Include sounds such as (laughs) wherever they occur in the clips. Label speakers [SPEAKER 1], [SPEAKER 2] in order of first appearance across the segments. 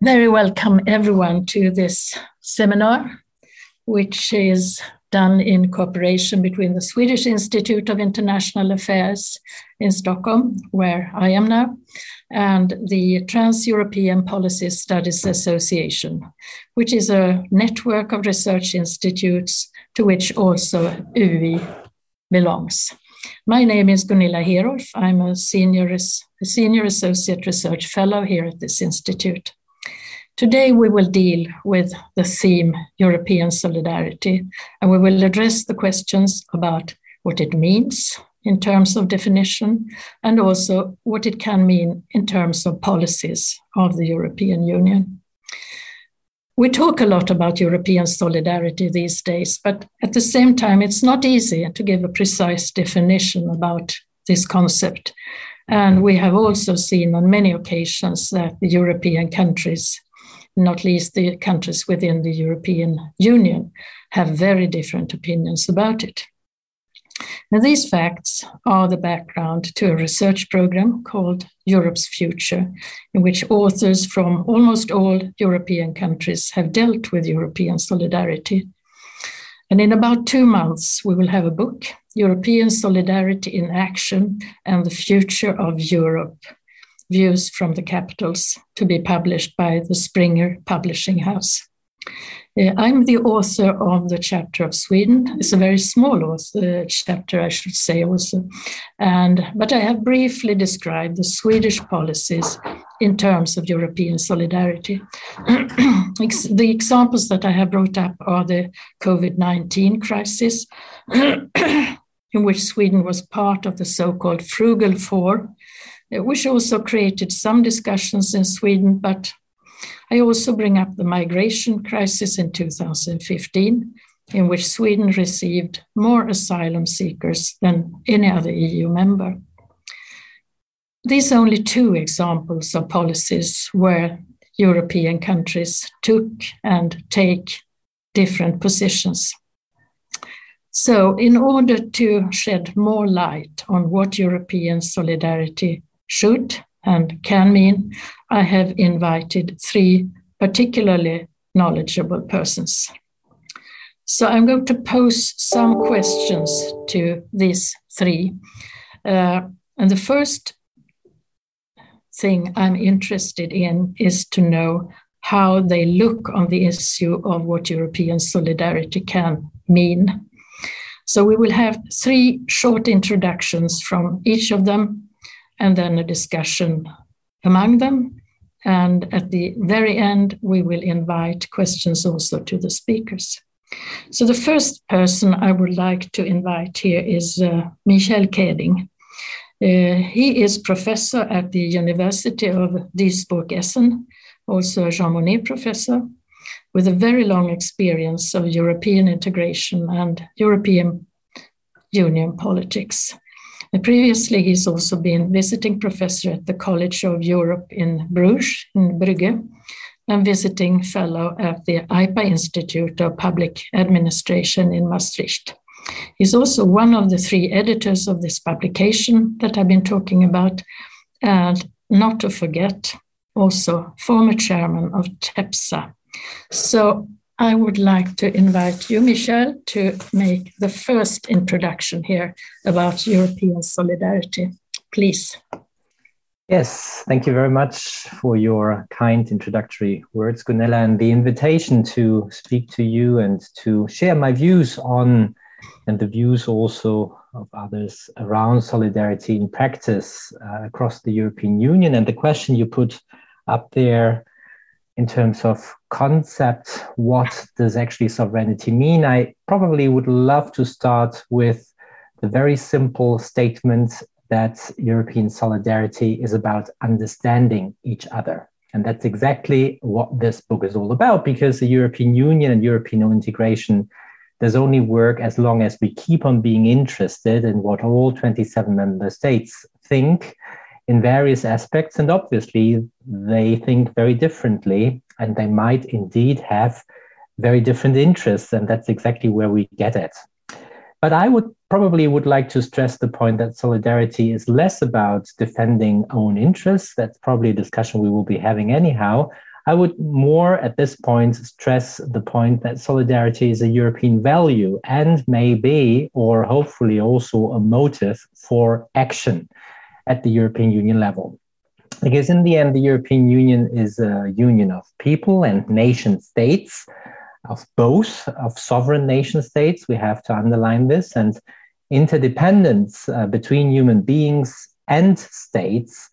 [SPEAKER 1] Very welcome, everyone, to this seminar, which is done in cooperation between the Swedish Institute of International Affairs in Stockholm, where I am now, and the Trans European Policy Studies Association, which is a network of research institutes to which also UI belongs. My name is Gunilla Herolf. I'm a senior, a senior associate research fellow here at this institute. Today, we will deal with the theme European solidarity, and we will address the questions about what it means in terms of definition and also what it can mean in terms of policies of the European Union. We talk a lot about European solidarity these days, but at the same time, it's not easy to give a precise definition about this concept. And we have also seen on many occasions that the European countries not least the countries within the European Union, have very different opinions about it. Now, these facts are the background to a research program called Europe's Future, in which authors from almost all European countries have dealt with European solidarity. And in about two months, we will have a book, European Solidarity in Action and the Future of Europe, Views from the Capitals to be published by the Springer Publishing House. Uh, I'm the author of the chapter of Sweden. It's a very small author, chapter, I should say, also. And, but I have briefly described the Swedish policies in terms of European solidarity. (clears throat) the examples that I have brought up are the COVID 19 crisis, (clears throat) in which Sweden was part of the so called Frugal Four, Uh, which also created some discussions in Sweden. But I also bring up the migration crisis in 2015, in which Sweden received more asylum seekers than any other EU member. These are only two examples of policies where European countries took and take different positions. So, in order to shed more light on what European solidarity should and can mean, I have invited three particularly knowledgeable persons. So I'm going to pose some questions to these three. Uh, and the first thing I'm interested in is to know how they look on the issue of what European solidarity can mean. So we will have three short introductions from each of them and then a discussion among them. And at the very end, we will invite questions also to the speakers. So the first person I would like to invite here is uh, Michael Kaeding. Uh, he is professor at the University of Duisburg-Essen, also a Jean Monnet professor, with a very long experience of European integration and European Union politics. Previously, he's also been visiting professor at the College of Europe in Bruges, in Brugge, and visiting fellow at the IPA Institute of Public Administration in Maastricht. He's also one of the three editors of this publication that I've been talking about, and not to forget, also former chairman of TEPSA. So I would like to invite you, Michel, to make the first introduction here about European solidarity. Please.
[SPEAKER 2] Yes, thank you very much for your kind introductory words, Gunilla, and the invitation to speak to you and to share my views on and the views also of others around solidarity in practice uh, across the European Union. And the question you put up there in terms of concept, what does actually sovereignty mean? I probably would love to start with the very simple statement that European solidarity is about understanding each other. And that's exactly what this book is all about, because the European Union and European integration does only work as long as we keep on being interested in what all 27 member states think in various aspects. And obviously, they think very differently, and they might indeed have very different interests. And that's exactly where we get it. But I would probably would like to stress the point that solidarity is less about defending own interests. That's probably a discussion we will be having anyhow. I would more at this point stress the point that solidarity is a European value and maybe, or hopefully, also a motive for action at the European Union level. Because in the end, the European Union is a union of people and nation states, of both, of sovereign nation states. We have to underline this. And interdependence uh, between human beings and states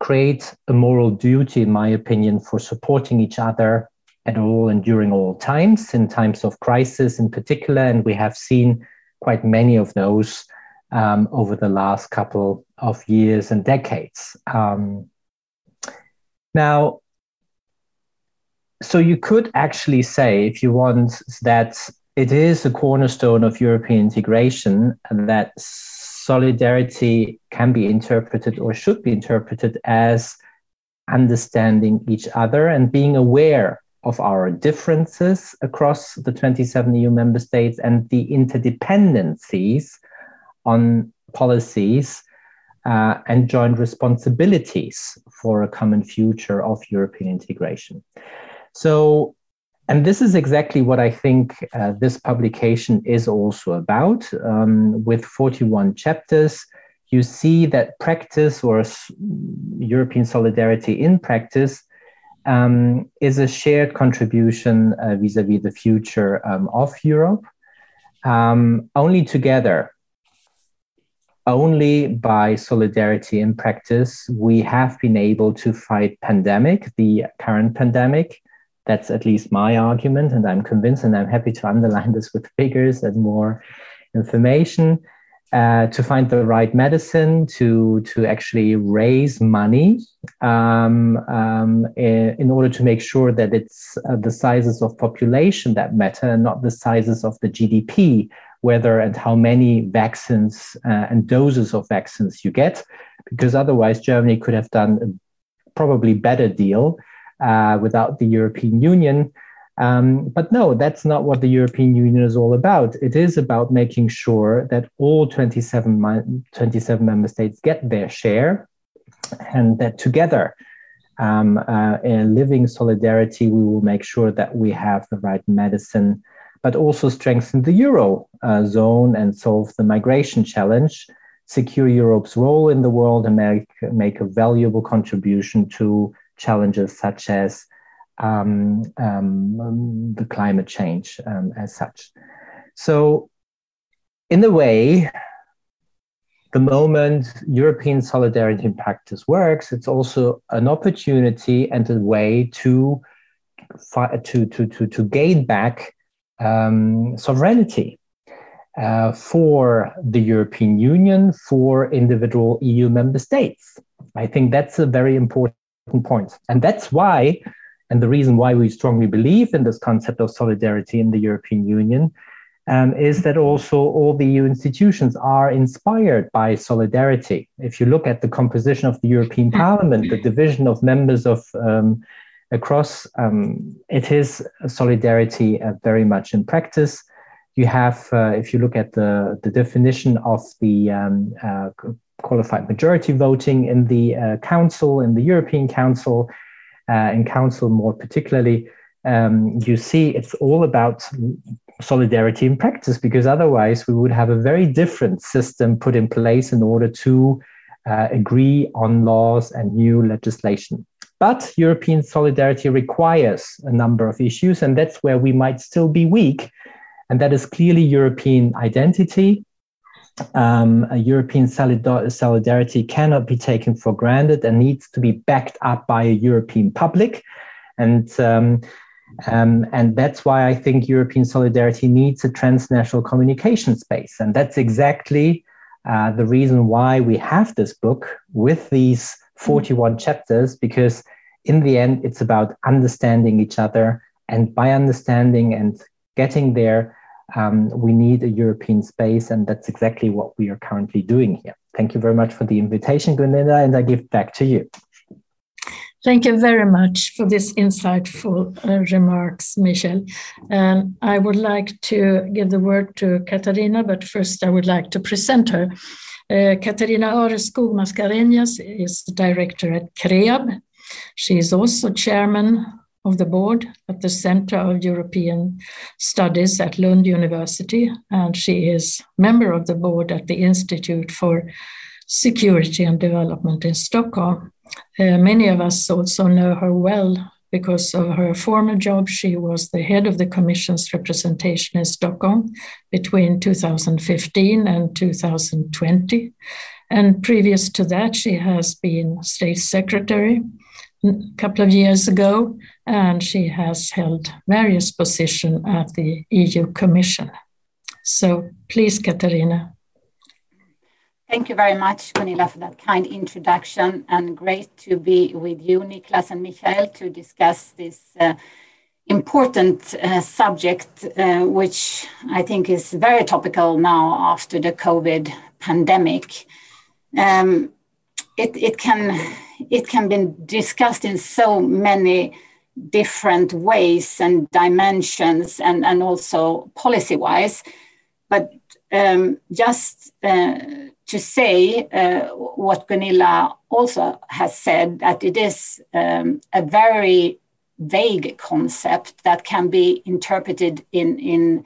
[SPEAKER 2] create a moral duty, in my opinion, for supporting each other at all and during all times, in times of crisis in particular. And we have seen quite many of those um, over the last couple of years and decades. Um, now, so you could actually say, if you want, that it is a cornerstone of European integration that solidarity can be interpreted or should be interpreted as understanding each other and being aware of our differences across the 27 EU member states and the interdependencies on policies uh, and joint responsibilities for a common future of European integration. So, and this is exactly what I think uh, this publication is also about. Um, with 41 chapters, you see that practice or European solidarity in practice um, is a shared contribution vis a vis the future um, of Europe. Um, only together only by solidarity in practice we have been able to fight pandemic the current pandemic. That's at least my argument and i'm convinced and i'm happy to underline (laughs) this with figures and more information uh, to find the right medicine to to actually raise money um, um, in, order to make sure that it's uh, the sizes of population that matter not the sizes of the gdp whether and how many vaccines uh, and doses of vaccines you get, because otherwise Germany could have done a probably better deal uh, without the European Union. Um, but no, that's not what the European Union is all about. It is about making sure that all 27, 27 member states get their share and that together, um, uh, in living solidarity, we will make sure that we have the right medicine but also strengthen the euro uh, zone and solve the migration challenge, secure Europe's role in the world, and make, make a valuable contribution to challenges such as um, um, the climate change um, as such. So, in a way, the moment European solidarity in practice works, it's also an opportunity and a way to to to to, to gain back um, sovereignty uh, for the European Union, for individual EU member states. I think that's a very important point. And that's why, and the reason why we strongly believe in this concept of solidarity in the European Union. Um, is that also all the EU institutions are inspired by solidarity? If you look at the composition of the European Parliament, the division of members of um, across. Um, it is solidarity uh, very much in practice. You have, uh, if you look at the, the definition of the um, uh, qualified majority voting in the uh, Council, in the European Council, uh, in Council more particularly, um, you see it's all about solidarity in practice because otherwise we would have a very different system put in place in order to uh, agree on laws and new legislation. But European solidarity requires a number of issues, and that's where we might still be weak. And that is clearly European identity. Um, European solidarity cannot be taken for granted and needs to be backed up by a European public. And um, um, and that's why I think European solidarity needs a transnational communication space. And that's exactly uh, the reason why we have this book with these 41 chapters because in the end it's about understanding each other. And by understanding and getting there um, we need a european space and that's exactly what we are currently doing here. Thank you very much for the invitation gunilla and i give back to you
[SPEAKER 1] Thank you very much for this insightful uh, remarks, Michel. Um, I would like to give the word to Katarina, but first I would like to present her. Uh, Katarina Areskoug Mascarenhas is the director at Kreab. She is also chairman of the board at the Center of European Studies at Lund University, and she is member of the board at the Institute for Security and Development in Stockholm. Uh, many of us also know her well because of her former job. She was the head of the Commission's representation in Stockholm between 2015 and 2020. And previous to that, she has been state secretary a couple of years ago, and she has held various positions at the EU Commission. So please, Katarina.
[SPEAKER 3] Thank you very much, Gunilla, for that kind introduction, and great to be with you, Niklas and Michael, to discuss this uh, important uh, subject, uh, which I think is very topical now after the COVID pandemic. Um, it, it can it can be discussed in so many different ways and dimensions, and and also policy wise, but um, just uh, to say uh, what Gunilla also has said that it is um, a very vague concept that can be interpreted in in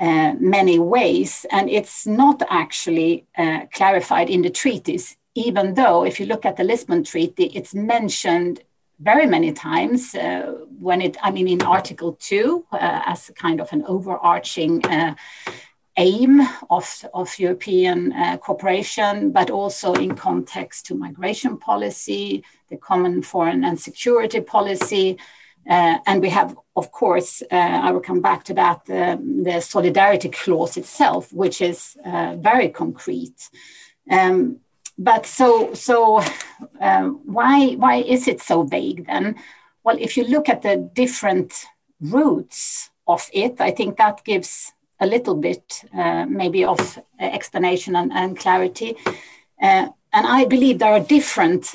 [SPEAKER 3] uh, many ways, and it's not actually uh, clarified in the treaties. Even though, if you look at the Lisbon Treaty, it's mentioned very many times uh, when it, I mean, in Article Two uh, as kind of an overarching uh, aim of, of European uh, cooperation, but also in context to migration policy, the common foreign and security policy. Uh, and we have, of course, uh, I will come back to that, the solidarity clause itself, which is uh, very concrete. Um, but so, so um, why, why is it so vague then? Well, if you look at the different roots of it, I think that gives a little bit uh, maybe of explanation and, and clarity. Uh, and I believe there are different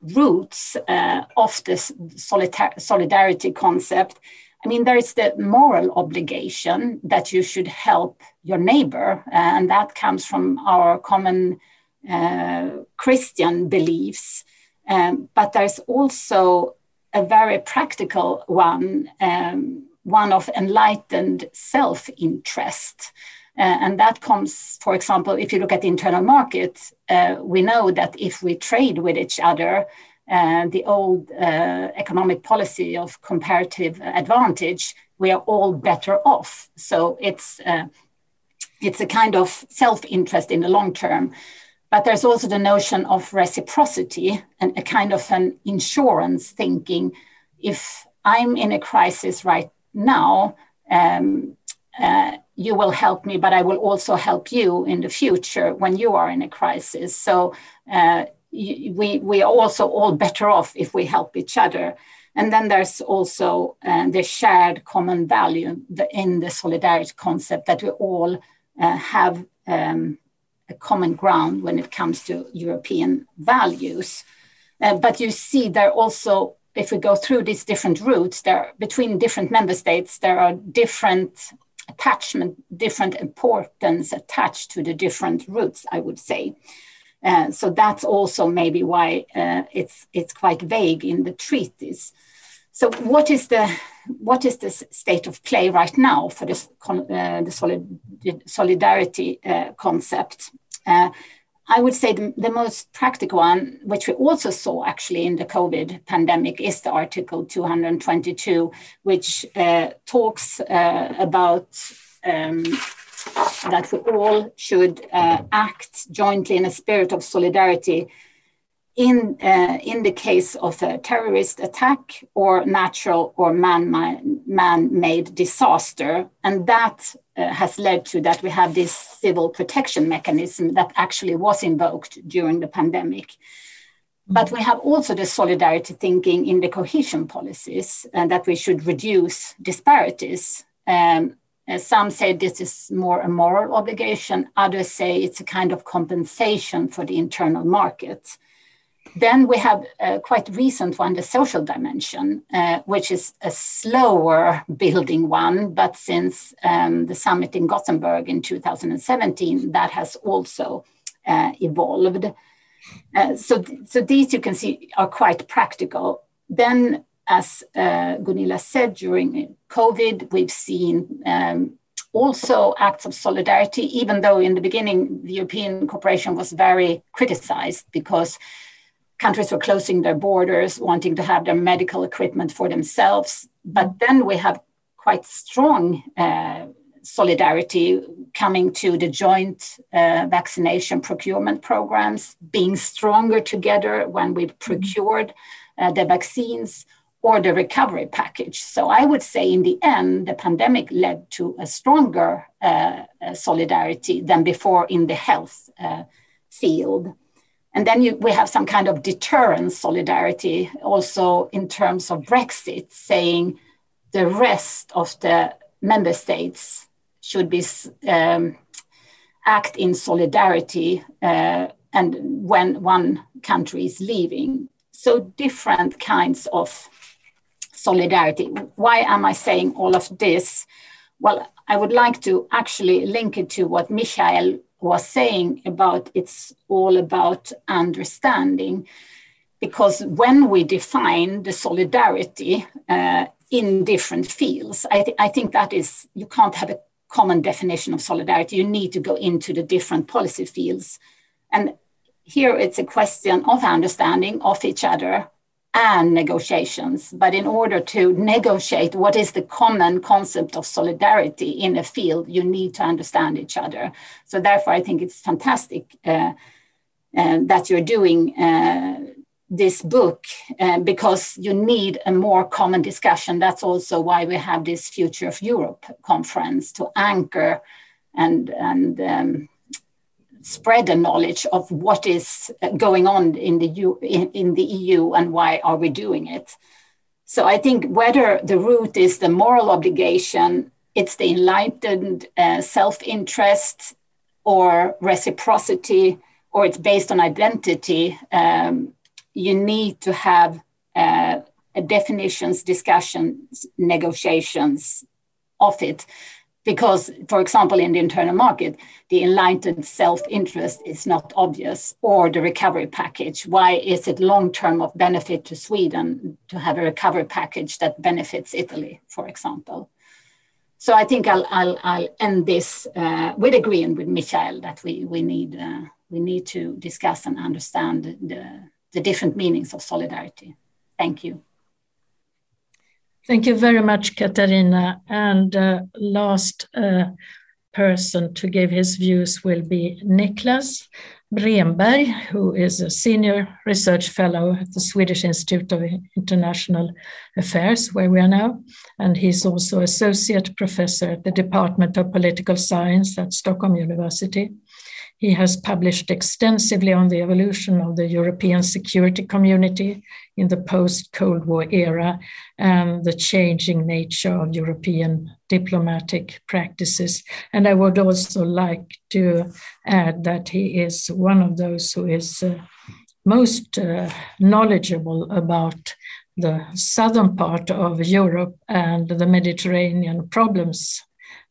[SPEAKER 3] roots uh, of this solidarity concept. I mean, there is the moral obligation that you should help your neighbor, and that comes from our common uh, Christian beliefs. Um, but there's also a very practical one um, one of enlightened self interest. Uh, and that comes, for example, if you look at the internal market, uh, we know that if we trade with each other, uh, the old uh, economic policy of comparative advantage, we are all better off. So it's uh, it's a kind of self-interest in the long term. But there's also the notion of reciprocity and a kind of an insurance thinking. If I'm in a crisis right now, um, uh, you will help me, but I will also help you in the future when you are in a crisis. So uh, we we are also all better off if we help each other. And then there's also uh, the shared common value the, in the solidarity concept that we all uh, have um, a common ground when it comes to European values. Uh, but you see, there are also if we go through these different roots, there between different member states, there are different attachment, different importance attached to the different roots, I would say. Uh, so that's also maybe why uh, it's it's quite vague in the treaties. So what is the what is the state of play right now for this uh, the solid, solidarity uh, concept? I would say the, the, most practical one, which we also saw actually in the COVID pandemic, is the Article 222, which uh, talks uh, about um, that we all should uh, act jointly in a spirit of solidarity in, uh, in the case of a terrorist attack or natural or man-made disaster. And that uh, has led to that we have this civil protection mechanism that actually was invoked during the pandemic. But we have also the solidarity thinking in the cohesion policies and uh, that we should reduce disparities. Um, uh, some say this is more a moral obligation, others say it's a kind of compensation for the internal market. Then we have a quite recent one, the social dimension, uh, which is a slower building one. But since um, the summit in Gothenburg in 2017, that has also uh, evolved. Uh, so, so these you can see are quite practical. Then as uh, Gunilla said, during COVID, we've seen um, also acts of solidarity, even though in the beginning the European cooperation was very criticized because countries were closing their borders, wanting to have their medical equipment for themselves. But then we have quite strong uh, solidarity coming to the joint uh, vaccination procurement programs, being stronger together when we've procured uh, the vaccines or the recovery package. So I would say, in the end, the pandemic led to a stronger uh, uh solidarity than before in the health uh, field. And then you, we have some kind of deterrence solidarity also in terms of Brexit, saying the rest of the member states should be um, act in solidarity uh, and when one country is leaving. So different kinds of solidarity. Why am I saying all of this? Well, I would like to actually link it to what Michael was saying about it's all about understanding. Because when we define the solidarity uh, in different fields, I, th- I think that is, you can't have a common definition of solidarity. You need to go into the different policy fields. And here it's a question of understanding of each other and negotiations. But in order to negotiate what is the common concept of solidarity in a field, you need to understand each other. So, therefore, I think it's fantastic uh, uh, that you're doing uh, this book uh, because you need a more common discussion. That's also why we have this Future of Europe conference to anchor and, and um, spread the knowledge of what is going on in the, in, in the EU and why are we doing it. So I think whether the root is the moral obligation, it's the enlightened uh, self-interest or reciprocity, or it's based on identity, um, you need to have uh, definitions, discussions, negotiations of it because, for example, in the internal market, the enlightened self interest is not obvious, or the recovery package. Why is it long term of benefit to Sweden to have a recovery package that benefits Italy, for example? So I think I'll, I'll, I'll end this uh, with agreeing with Michael that we, we, need, uh, we need to discuss and understand the, the different meanings of solidarity. Thank you.
[SPEAKER 1] Thank you very much, Katarina. And uh, last uh, person to give his views will be Niklas Bremberg, who is a senior research fellow at the Swedish Institute of International Affairs, where we are now. And he's also associate professor at the Department of Political Science at Stockholm University. He has published extensively on the evolution of the European security community in the post Cold War era and the changing nature of European diplomatic practices. And I would also like to add that he is one of those who is uh, most uh, knowledgeable about the southern part of Europe and the Mediterranean problems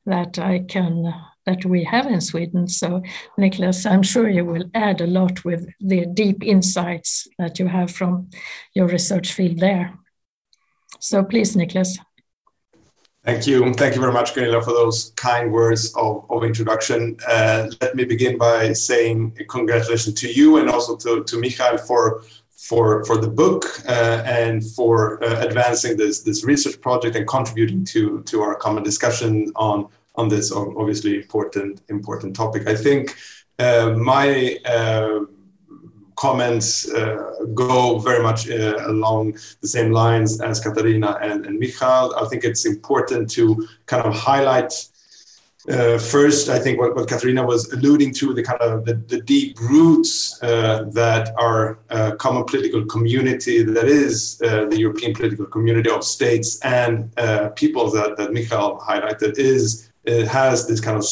[SPEAKER 1] that I can that we have in Sweden. So, Niklas, I'm sure you will add a lot with the deep insights that you have from your research field there. So, please, Niklas.
[SPEAKER 4] Thank you. Thank you very much, Gunilla, for those kind words of, of introduction. Uh, let me begin by saying congratulations to you and also to, to Michael for for for the book uh, and for uh, advancing this this research project and contributing to to our common discussion on on this obviously important important topic. I think uh, my uh, comments uh, go very much uh, along the same lines as Katarina and, and Michal. I think it's important to kind of highlight uh, first, I think what, what was alluding to, the kind of the, the deep roots uh, that our uh, common political community, that is uh, the European political community of states and uh, peoples that, that Michael highlighted, is it has this kind of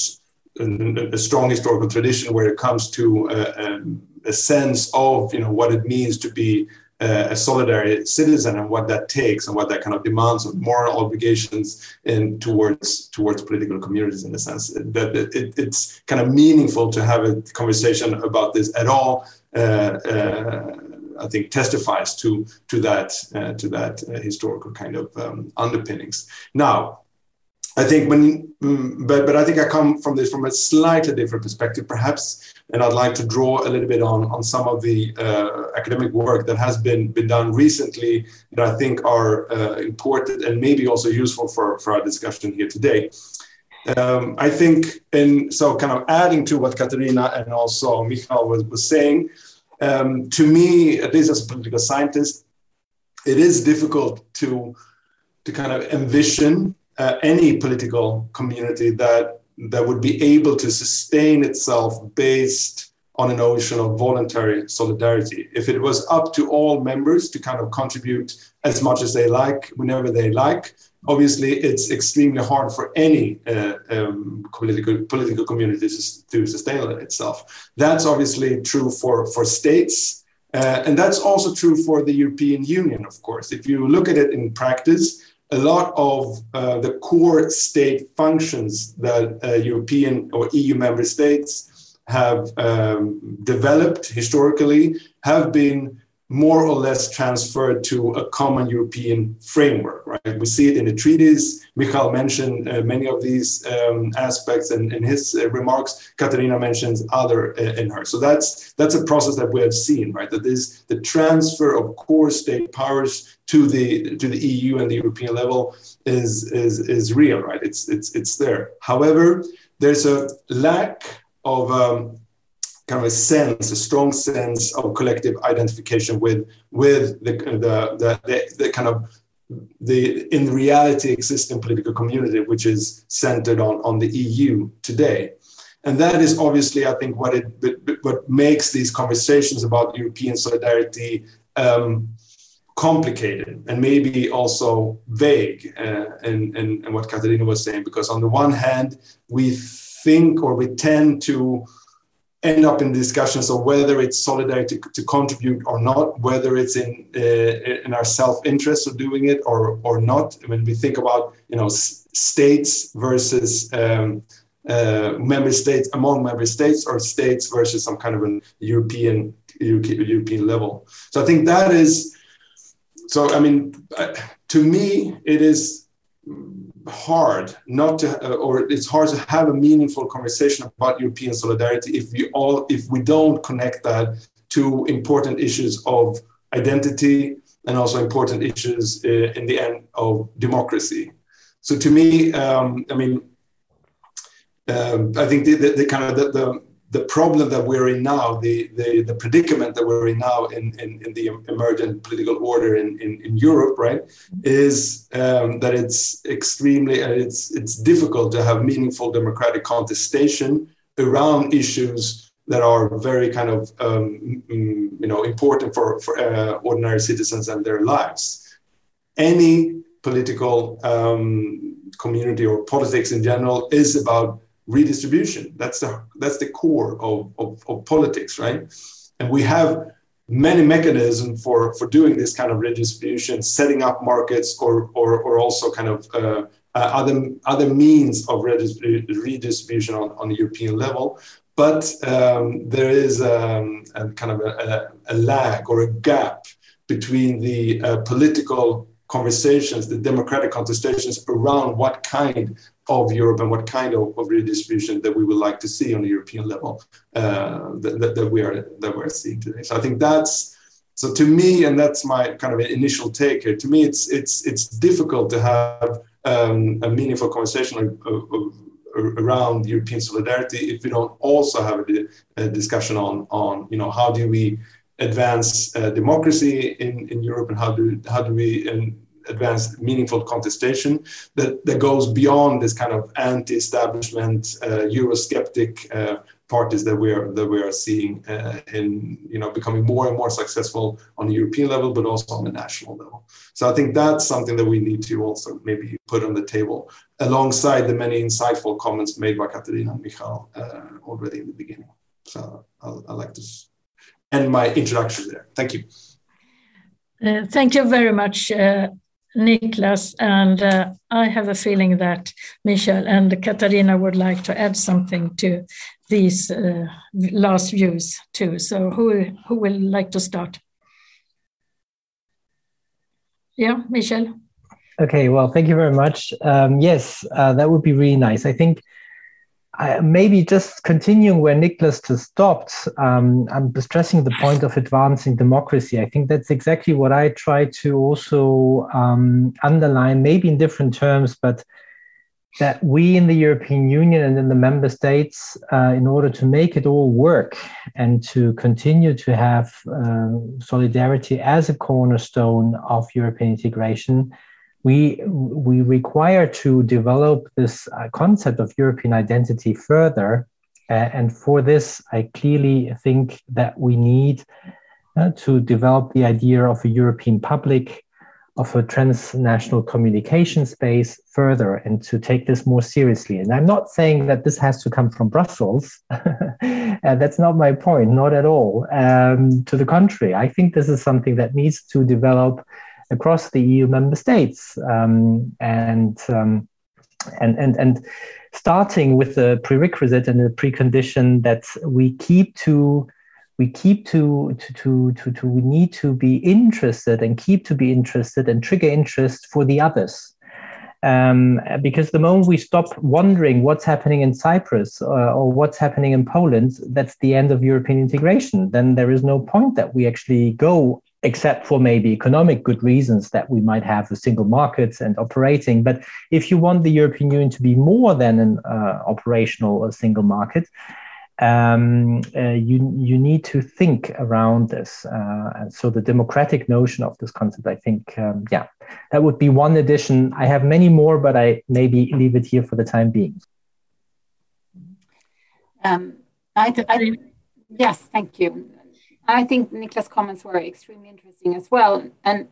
[SPEAKER 4] a strong historical tradition where it comes to a, uh, um, a sense of you know what it means to be uh, a solidary citizen and what that takes and what that kind of demands of moral obligations in towards towards political communities in a sense that it, it, it's kind of meaningful to have a conversation about this at all uh, uh, I think testifies to to that uh, to that uh, historical kind of um, underpinnings. Now, I think when, mm, but but I think I come from this from a slightly different perspective, perhaps, and I'd like to draw a little bit on on some of the uh, academic work that has been been done recently that I think are uh, important and maybe also useful for for our discussion here today. Um, I think, and so kind of adding to what Katarina and also Michael was, was saying, um, to me, at least as a political scientist, it is difficult to to kind of envision uh, any political community that that would be able to sustain itself based on a notion of voluntary solidarity. If it was up to all members to kind of contribute as much as they like, whenever they like, obviously it's extremely hard for any uh, um, political political community to sustain itself. That's obviously true for for states. Uh, and that's also true for the European Union, of course. If you look at it in practice, a lot of uh, the core state functions that uh, European or EU member states have um, developed historically have been more or less transferred to a common European framework, right? We see it in the treaties. Michael mentioned uh, many of these um, aspects in, in his uh, remarks. Katarina mentions other uh, in her. So that's that's a process that we have seen, right? That is the transfer of core state powers to the to the EU and the European level is is is real, right? It's it's it's there. However, there's a lack of um, kind of a sense, a strong sense of collective identification with with the the the, the, the kind of the in reality existing political community, which is centered on on the EU today. And that is obviously, I think, what it what makes these conversations about European solidarity um, complicated and maybe also vague uh, in, in, in, what Katarina was saying, because on the one hand, we think or we tend to end up in discussions of whether it's solidarity to, to contribute or not, whether it's in uh, in our self-interest of doing it or or not. When we think about you know states versus um, uh, member states among member states or states versus some kind of an European European level. So I think that is. So I mean, uh, to me, it is hard not to uh, or it's hard to have a meaningful conversation about european solidarity if we all if we don't connect that to important issues of identity and also important issues uh, in the end of democracy. So to me um, i mean um, i think the, the, the kind of the, the the problem that we're in now, the, the, the predicament that we're in now in, in, in the emergent political order in, in, in Europe, right, is um, that it's extremely, uh, it's, it's difficult to have meaningful democratic contestation around issues that are very kind of, um, you know, important for, for uh, ordinary citizens and their lives. Any political um, community or politics in general is about redistribution. That's the that's the core of, of, of, politics, right? And we have many mechanisms for, for doing this kind of redistribution, setting up markets, or or, or also kind of uh, uh, other other means of redistribution on, on the European level. But um, there is um, a kind of a, a, lag or a gap between the uh, political conversations, the democratic contestations around what kind of Europe and what kind of, of redistribution that we would like to see on the European level uh, that, that, we are that we're seeing today. So I think that's so to me, and that's my kind of initial take here. To me, it's it's it's difficult to have um, a meaningful conversation of, of, around European solidarity if we don't also have a, a, discussion on on you know how do we advance uh, democracy in, in Europe and how do how do we and advance meaningful contestation that, that goes beyond this kind of anti-establishment uh, Eurosceptic uh, parties that we are that we are seeing uh, in you know becoming more and more successful on the European level, but also on the national level. So I think that's something that we need to also maybe put on the table alongside the many insightful comments made by Katarina and Michal uh, already in the beginning. So I'd like to end my introduction there. Thank you.
[SPEAKER 1] Uh, thank you very much, uh, Niklas, and uh, I have a feeling that Michel and Katarina would like to add something to these uh, last views too. So who who will like to start? Yeah, Michel.
[SPEAKER 2] Okay, well, thank you very much. Um, yes, uh, that would be really nice. I think I, maybe just continuing where Niklas just stopped, um, I'm stressing the point of advancing democracy. I think that's exactly what I try to also um, underline, maybe in different terms, but that we in the European Union and in the member states, uh, in order to make it all work and to continue to have uh, solidarity as a cornerstone of European integration, we we require to develop this uh, concept of European identity further. Uh, and for this, I clearly think that we need uh, to develop the idea of a European public, of a transnational communication space further, and to take this more seriously. And I'm not saying that this has to come from Brussels. (laughs) that's not my point, not at all. Um, to the contrary, I think this is something that needs to develop across the EU member states. Um, and, um, and, and, and starting with the prerequisite and the precondition that we keep to we keep to, to, to, to, to we need to be interested and keep to be interested and trigger interest for the others. Um, because the moment we stop wondering what's happening in Cyprus uh, or what's happening in Poland, that's the end of European integration. Then there is no point that we actually go except for maybe economic good reasons that we might have a single market and operating. But if you want the European Union to be more than an uh, operational single market, um, uh, you you need to think around this. Uh, so the democratic notion of this concept, I think, um, yeah, that would be one addition. I have many more, but I maybe leave it here for the time being.
[SPEAKER 3] Um, I, I, yes, thank you. I think Niklas' comments were extremely interesting as well. And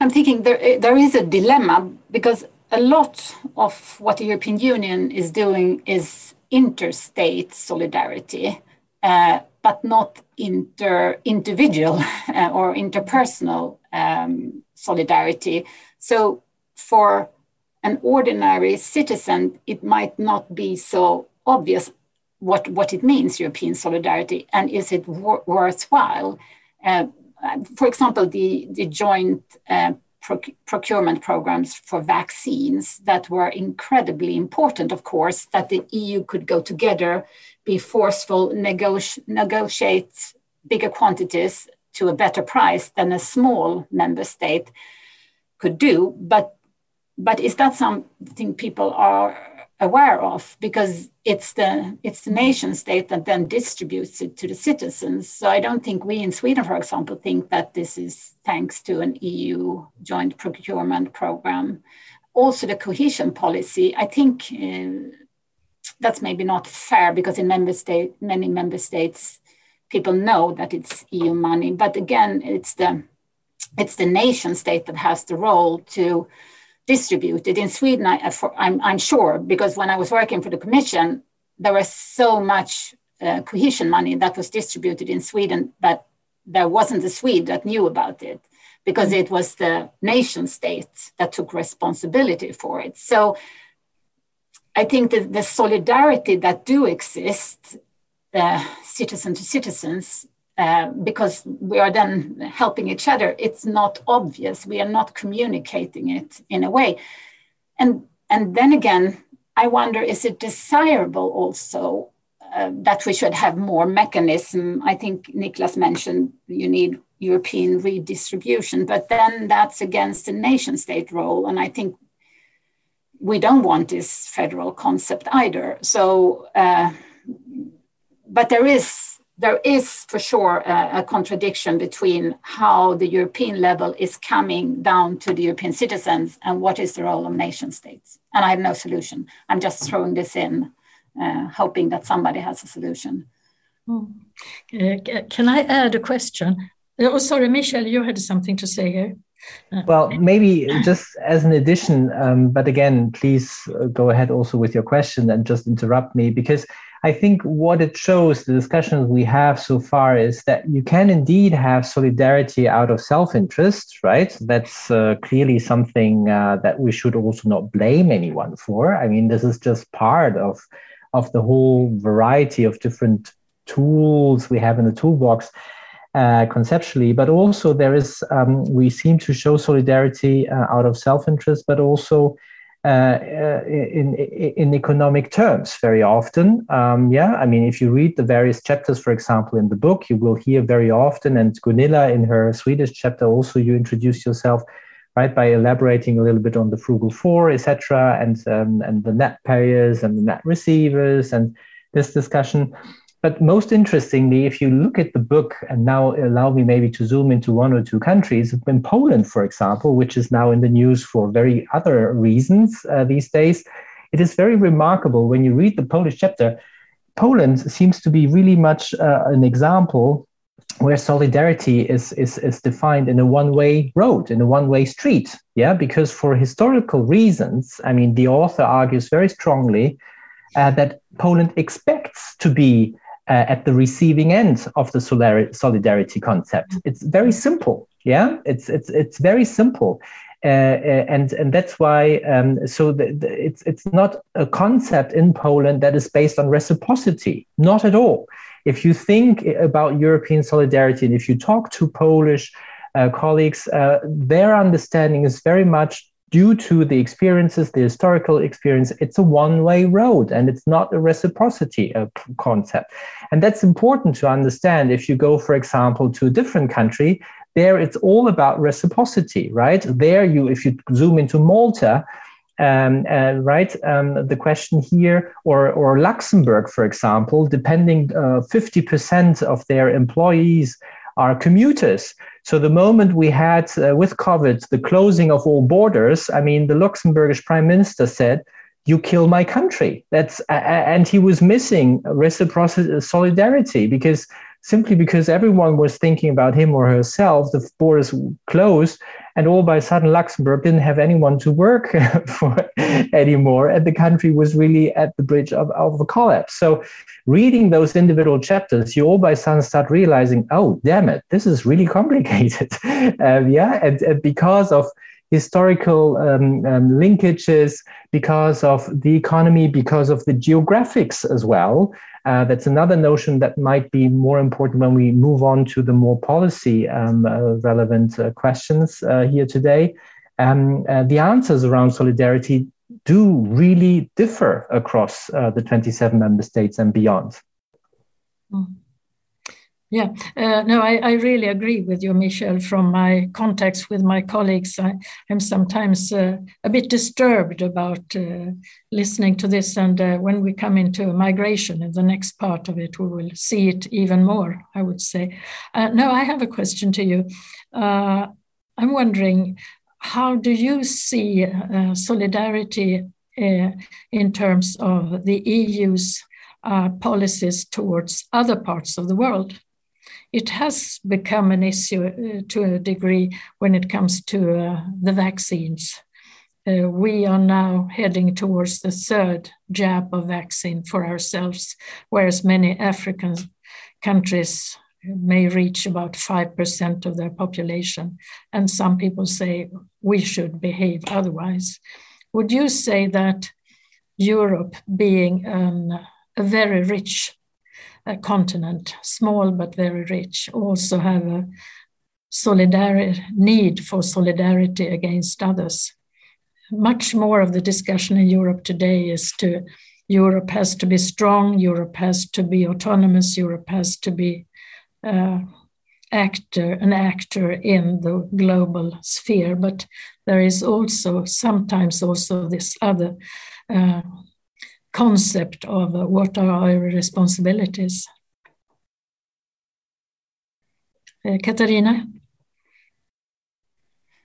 [SPEAKER 3] I'm thinking there, there is a dilemma because a lot of what the European Union is doing is interstate solidarity, uh, but not inter individual (laughs) uh, or interpersonal um, solidarity. So for an ordinary citizen, it might not be so obvious what, what it means, European solidarity, and is it wor- worthwhile? Uh, for example, the, the joint uh, proc- procurement programs for vaccines that were incredibly important, of course, that the EU could go together, be forceful, negoti- negotiate bigger quantities to a better price than a small member state could do. But, but is that something people are aware of because it's the it's the nation state that then distributes it to the citizens. So i don't think we in sweden for example think that this is thanks to an eu joint procurement program. Also the cohesion policy i think uh, that's maybe not fair because in member state many member states people know that it's eu money. But again it's the it's the nation state that has the role to distributed in Sweden. I, am I'm sure because when I was working for the Commission, there was so much uh, cohesion money that was distributed in Sweden, but there wasn't a Swede that knew about it because it was the nation state that took responsibility for it. So I think that the solidarity that do exist, uh, citizen to citizens, uh, because we are then helping each other, it's not obvious. We are not communicating it in a way. And, and then again, I wonder is it desirable also uh, that we should have more mechanism? I think Niklas mentioned you need European redistribution, but then that's against the nation state role. And I think we don't want this federal concept either. So, uh, but there is there is for sure a, a, contradiction between how the European level is coming down to the European citizens and what is the role of nation states. And I have no solution. I'm just throwing this in, uh, hoping that somebody has a solution.
[SPEAKER 1] Hmm. Uh, can I add a question? Oh, sorry, Michelle, you had something to say here.
[SPEAKER 2] Uh, well, maybe just as an addition, um, but again, please uh, go ahead also with your question and just interrupt me because I think what it shows, the discussions we have so far, is that you can indeed have solidarity out of self interest, right? That's uh, clearly something uh, that we should also not blame anyone for. I mean, this is just part of, of the whole variety of different tools we have in the toolbox. uh, conceptually, but also there is um, we seem to show solidarity uh, out of self-interest, but also uh, uh, in, in economic terms very often. Um, yeah, I mean, if you read the various chapters, for example, in the book, you will hear very often, and Gunilla in her Swedish chapter also, you introduce yourself right by elaborating a little bit on the frugal four, etc., and um, and the net payers and the net receivers, and this discussion. But most interestingly, if you look at the book, and now allow me maybe to zoom into one or two countries, in Poland, for example, which is now in the news for very other reasons uh, these days, it is very remarkable when you read the Polish chapter. Poland seems to be really much uh, an example where solidarity is, is, is defined in a one way road, in a one way street. Yeah, because for historical reasons, I mean, the author argues very strongly uh, that Poland expects to be uh, at the receiving end of the solidarity concept. Mm-hmm. It's very simple. Yeah, it's it's it's very simple. Uh, uh, and and that's why um, so the, the, it's it's not a concept in Poland that is based on reciprocity, not at all. If you think about European solidarity and if you talk to Polish uh, colleagues, uh, their understanding is very much due to the experiences, the historical experience, it's a one way road and it's not a reciprocity uh, concept. And that's important to understand if you go, for example, to a different country. There, it's all about reciprocity, right? There, you, if you zoom into Malta, um, uh, right? Um, the question here, or, or Luxembourg, for example, depending uh, 50% of their employees are commuters. So the moment we had uh, with COVID the closing of all borders, I mean, the Luxembourgish prime minister said, "You kill my country." That's uh, and he was missing reciprocity, solidarity because simply because everyone was thinking about him or herself, the borders closed, and all by a sudden Luxembourg didn't have anyone to work (laughs) for anymore, and the country was really at the bridge of, of a collapse. So, reading those individual chapters, you all by a sudden start realizing, oh, damn it, this is really (laughs) complicated. um, yeah, and, and because of historical um, um, linkages, because of the economy, because of the geographics as well. Uh, that's another notion that might be more important when we move on to the more policy um, uh, relevant uh, questions uh, here today. Um, uh, the answers around solidarity do really differ across uh, the 27 member states and beyond.
[SPEAKER 1] Mm. Yeah, uh, no, I, I, really agree with you, Michel. From my contacts with my colleagues, I am sometimes uh, a bit disturbed about uh, listening to this. And uh, when we come into migration in the next part of it, we will see it even more, I would say. Uh, no, I have a question to you. Uh, I'm wondering, how do you see solidarity in terms of the EU's policies towards other parts of the world? It has become an issue uh, to a degree when it comes to uh, the vaccines. Uh, we are now heading towards the third jab of vaccine for ourselves, whereas many African countries may reach about 5% of their population. And some people say we should behave otherwise. Would you say that Europe, being a very rich continent, small but very rich, also have a solidarity need for solidarity against others. Much more of the discussion in Europe today is to Europe has to be strong, Europe has to be autonomous, Europe has to be uh, actor, an actor in the global sphere. But there is also sometimes also this other uh, concept of uh, what are our responsibilities. Uh, Katarina?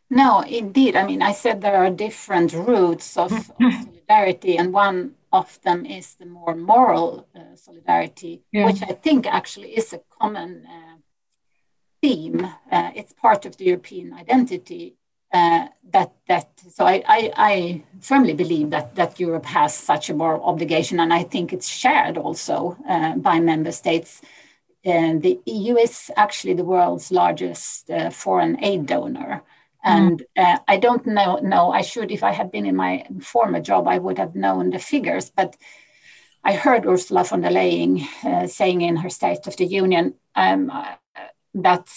[SPEAKER 3] No, indeed. I mean, I said there are different roots of, of solidarity, and one of them is the more moral uh, solidarity, yeah. which I think actually is a common uh, theme. Uh, it's part of the European identity uh, that that so I, I, I firmly believe that that Europe has such a moral obligation, and I think it's shared also uh, by member states. And the EU is actually the world's largest uh, foreign aid donor. And uh, I don't know, no, I should, if I had been in my former job, I would have known the figures. But I heard Ursula von der Leyen uh, saying in her State of the Union, um, that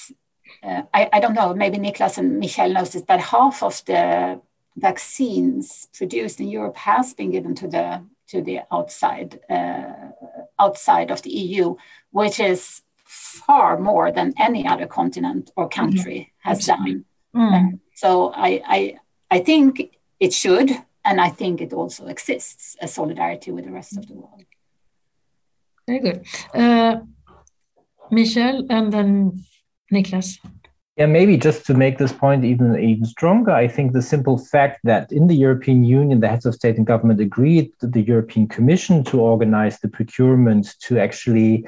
[SPEAKER 3] uh, I, I, don't know, maybe Niklas and Michael knows this, but half of the vaccines produced in Europe has been given to the to the outside uh, outside of the EU, which is far more than any other continent or country mm-hmm. has done. Mm. so I, I I think it should, and I think it also exists a solidarity with the rest of the world.
[SPEAKER 1] Very good. Uh, Michel and then Niklas.
[SPEAKER 2] Yeah, maybe just to make this point even even stronger, I think the simple fact that in the European Union, the heads of state and government agreed the European Commission to organize the procurement to actually,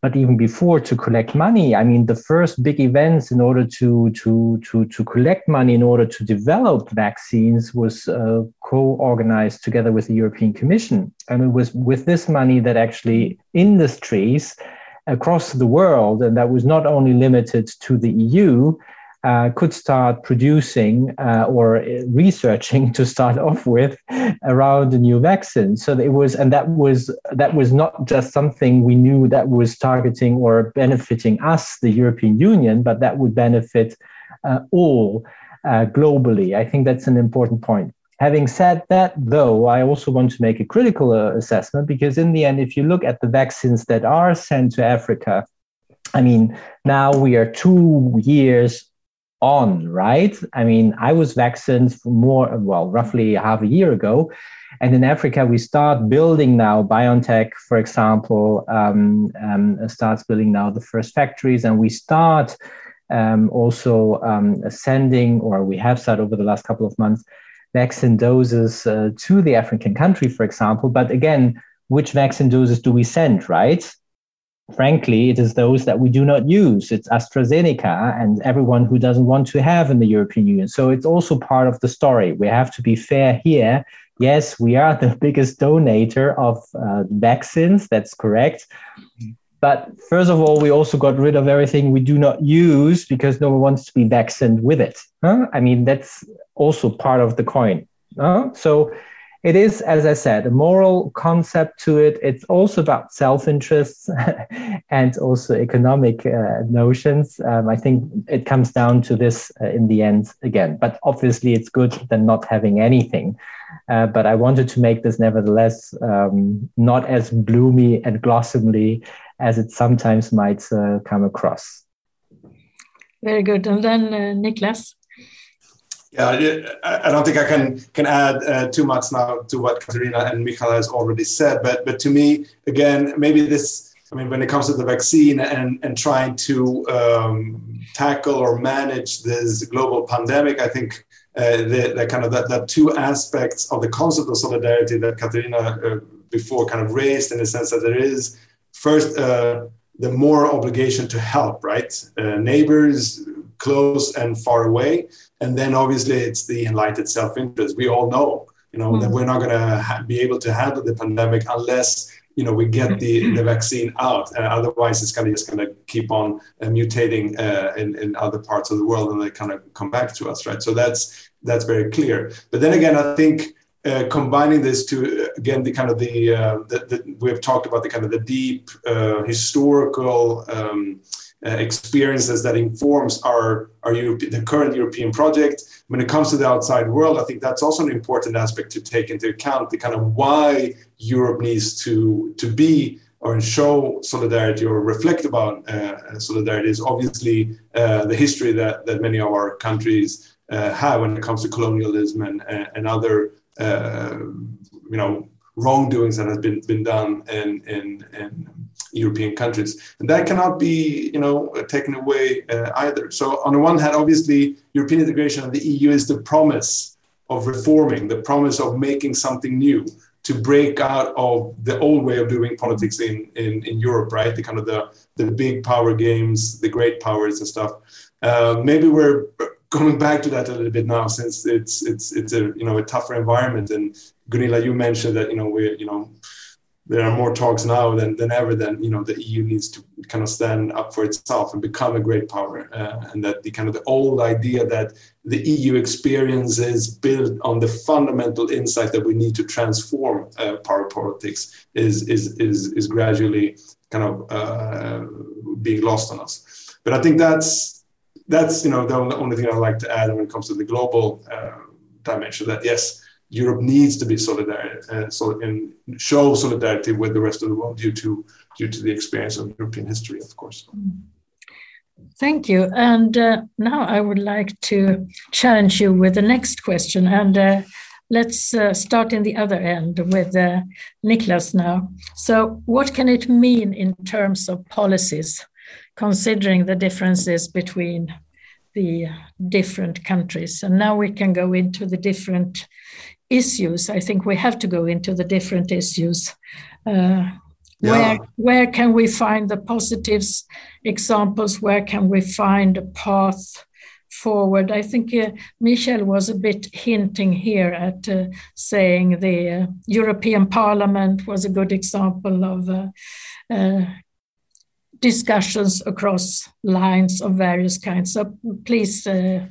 [SPEAKER 2] but even before to collect money. I mean, the first big events in order to to to to collect money in order to develop vaccines was uh, co-organized together with the European Commission, and it was with this money that actually industries across the world, and that was not only limited to the EU, uh, could start producing uh, or researching (laughs) to start off with around a new vaccine. So it was, and that was that was not just something we knew that was targeting or benefiting us, the European Union, but that would benefit uh, all uh, globally. I think that's an important point. Having said that, though, I also want to make a critical uh, assessment because, in the end, if you look at the vaccines that are sent to Africa, I mean, now we are two years on, right? I mean, I was vaccinated more, well, roughly half a year ago. And in Africa, we start building now. BioNTech, for example, um, um, starts building now the first factories, and we start um, also um, sending, or we have started over the last couple of months, vaccine doses uh, to the African country, for example. But again, which vaccine doses do we send, right? Frankly, it is those that we do not use. It's AstraZeneca and everyone who doesn't want to have in the European Union. So it's also part of the story. We have to be fair here. Yes, we are the (laughs) biggest donator of uh, vaccines. That's correct. But first of all, we also got rid of everything we do not use because no one wants to be vaccinated with it. Huh? I mean, that's also part of the coin. Uh, so it is, as I said, a moral concept to it. It's also about self interests (laughs) and also economic uh, notions. Um, I think it comes down to this uh, in the end again. But obviously, it's good than not having anything. Uh, but I wanted to make this nevertheless um, not as bloomy and glossomly as it sometimes might uh, come across.
[SPEAKER 1] Very good. And then uh, Niklas.
[SPEAKER 4] Yeah, I don't think I can can add uh, too much now to what Katarina and Michael has already said. But but to me, again, maybe this. I mean, when it comes to the vaccine and and trying to um, tackle or manage this global pandemic, I think uh, the, the, kind of that, that two aspects of the concept of solidarity that Katarina uh, before kind of raised in the sense that there is first uh, the more obligation to help, right? Uh, neighbors close and far away, and then obviously it's the enlightened self-interest. We all know, you know, mm. that we're not going to ha- be able to handle the pandemic unless you know we get the, the vaccine out. Uh, otherwise, it's kind of just going to keep on uh, mutating uh, in, in other parts of the world, and they kind of come back to us, right? So that's that's very clear. But then again, I think. Uh, combining this to uh, again the kind of the, uh, the, the, we have talked about the kind of the deep uh, historical um, uh, experiences that informs our, our Europe, the current European project. When it comes to the outside world, I think that's also an important aspect to take into account, the kind of why Europe needs to, to be or show solidarity or reflect about uh, solidarity is obviously the history that, that many of our countries uh, have when it comes to colonialism and, and other uh, you know wrongdoings that has been, been done in, in, in European countries. And that cannot be, you know, taken away uh, either. So on the one hand, obviously, European integration and the EU is the promise of reforming, the promise of making something new, to break out of the old way of doing politics in, in, in Europe, right? The kind of the, the big power games, the great powers and stuff. Uh, maybe we're coming back to that a little bit now since it's it's it's a you know a tougher environment and Gunilla you mentioned that you know we you know there are more talks now than, than ever that you know the EU needs to kind of stand up for itself and become a great power, uh, and that the kind of the old idea that the EU experience is built on the fundamental insight that we need to transform uh, power politics is is is is gradually kind of uh, being lost on us. but I think that's that's you know the only thing I'd like to add when it comes to the global uh, dimension. That yes, Europe needs to be solidarity uh, so, and show solidarity with the rest of the world due to due to the experience of European history, of course.
[SPEAKER 1] Thank you. And uh, now I would like to challenge you with the next question. And uh, let's uh, start in the other end with uh, Niklas now. So, what can it mean in terms of policies, considering the differences between the different countries? And now we can go into the different issues. I think we have to go into the different issues. Uh, yeah. Where where can we find the positives examples? Where can we find a path forward? I think uh, Michael was a bit hinting here at uh, saying the uh, European Parliament was a good example of uh, uh, discussions across lines of various kinds. So please, uh,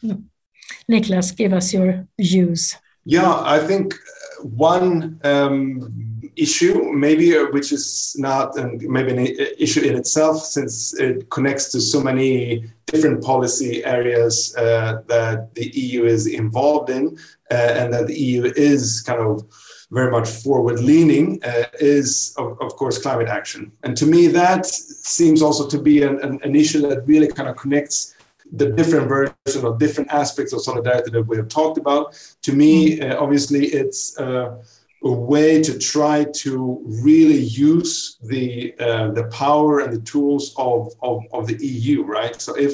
[SPEAKER 1] Niklas, give us your views.
[SPEAKER 4] Yeah, I think one um, issue, maybe uh, which is not and maybe an issue in itself, since it connects to so many different policy areas uh, that the EU is involved in, uh, and that the EU is kind of very much forward leaning, uh, is of, of, course climate action. And to me, that seems also to be an, an, an issue that really kind of connects the different versions of different aspects of solidarity that we have talked about. To me, uh, obviously, it's uh, a way to try to really use the uh, the power and the tools of, of, of the EU, right? So if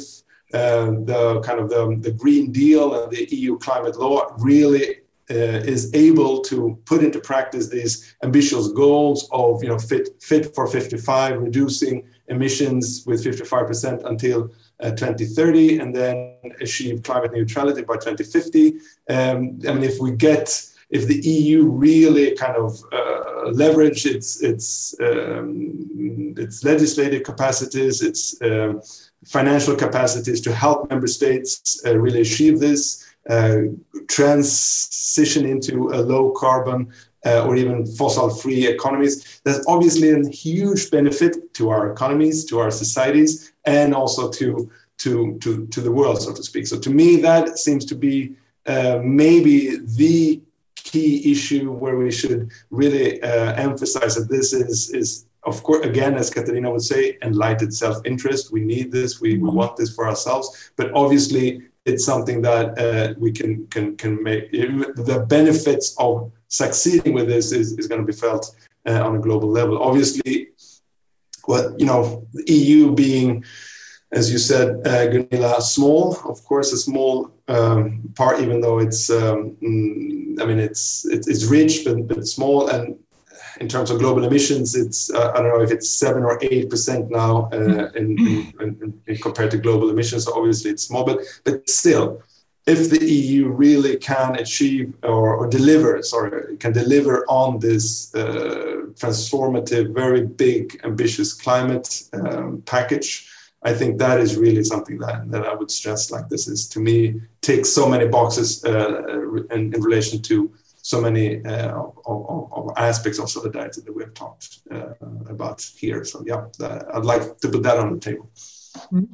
[SPEAKER 4] uh, the kind of the, the Green Deal and the EU climate law really is able to put into practice these ambitious goals of you know fit fit for 55 reducing emissions with 55% until uh, 2030 and then achieve climate neutrality by 2050 um, i mean if we get if the EU really kind of uh, leverage its its um, its legislative capacities, its uh, financial capacities to help member states uh, really achieve this, uh, transition into a low carbon uh, or even fossil free economies. That's obviously a huge benefit to our economies, to our societies, and also to, to, to, to the world, so to speak. So to me, that seems to be uh, maybe the key issue where we should really uh, emphasize that this is, is of course, again, as Katarina would say, enlightened self-interest. We need this. We, we want this for ourselves. But obviously, it's something that uh, we can can can make. The benefits of succeeding with this is, is going to be felt uh, on a global level. Obviously, what you know, the EU being, as you said, uh, Gunilla, small. Of course, a small um, part, even though it's, um, mm, I mean, it's, it's it's rich but but small. And in terms of global emissions, it's uh, I don't know if it's seven or eight percent now uh, in, in, in, compared to global emissions. So obviously, it's small, but but still, if the EU really can achieve or, or deliver, sorry, can deliver on this uh, transformative, very big, ambitious climate um, package, I think that is really something that, that I would stress. Like this is to me ticks so many boxes uh, in, in relation to so many uh, of, of, of, aspects of solidarity that we have talked uh, about here. So yeah, I'd like to put that on the table. Mm-hmm.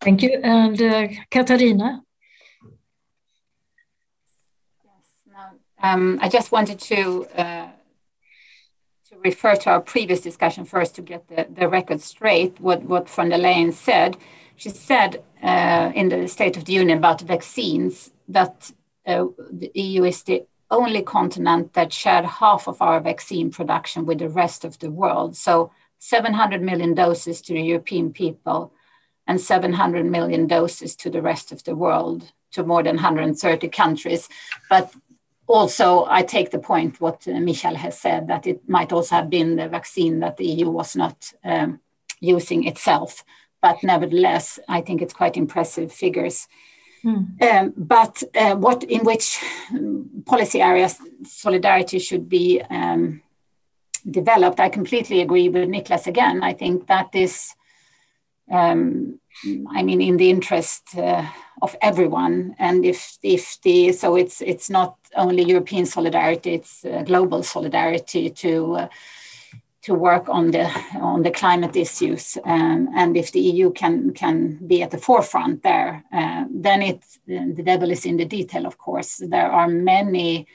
[SPEAKER 1] Thank you, and uh, Katarina.
[SPEAKER 3] Um, I just wanted to uh, to refer to our previous discussion first to get the, the record straight. What what von der Leyen said, she said uh, in the State of the Union about vaccines that uh, the EU is the only continent that shared half of our vaccine production with the rest of the world. So 700 million doses to the European people and 700 million doses to the rest of the world, to more than 130 countries. But also, I take the point what Michel has said that it might also have been the vaccine that the EU was not um, using itself. But nevertheless, I think it's quite impressive figures. Hmm. Um, but uh, what in which policy areas solidarity should be um, developed, I completely agree with Niklas again. I think that is, um, I mean, in the interest uh, of everyone, and if if the so it's it's not only European solidarity, it's uh, global solidarity to uh, to work on the on the climate issues, um, and if the EU can can be at the forefront there, uh, then it the devil is in the detail. Of course, there are many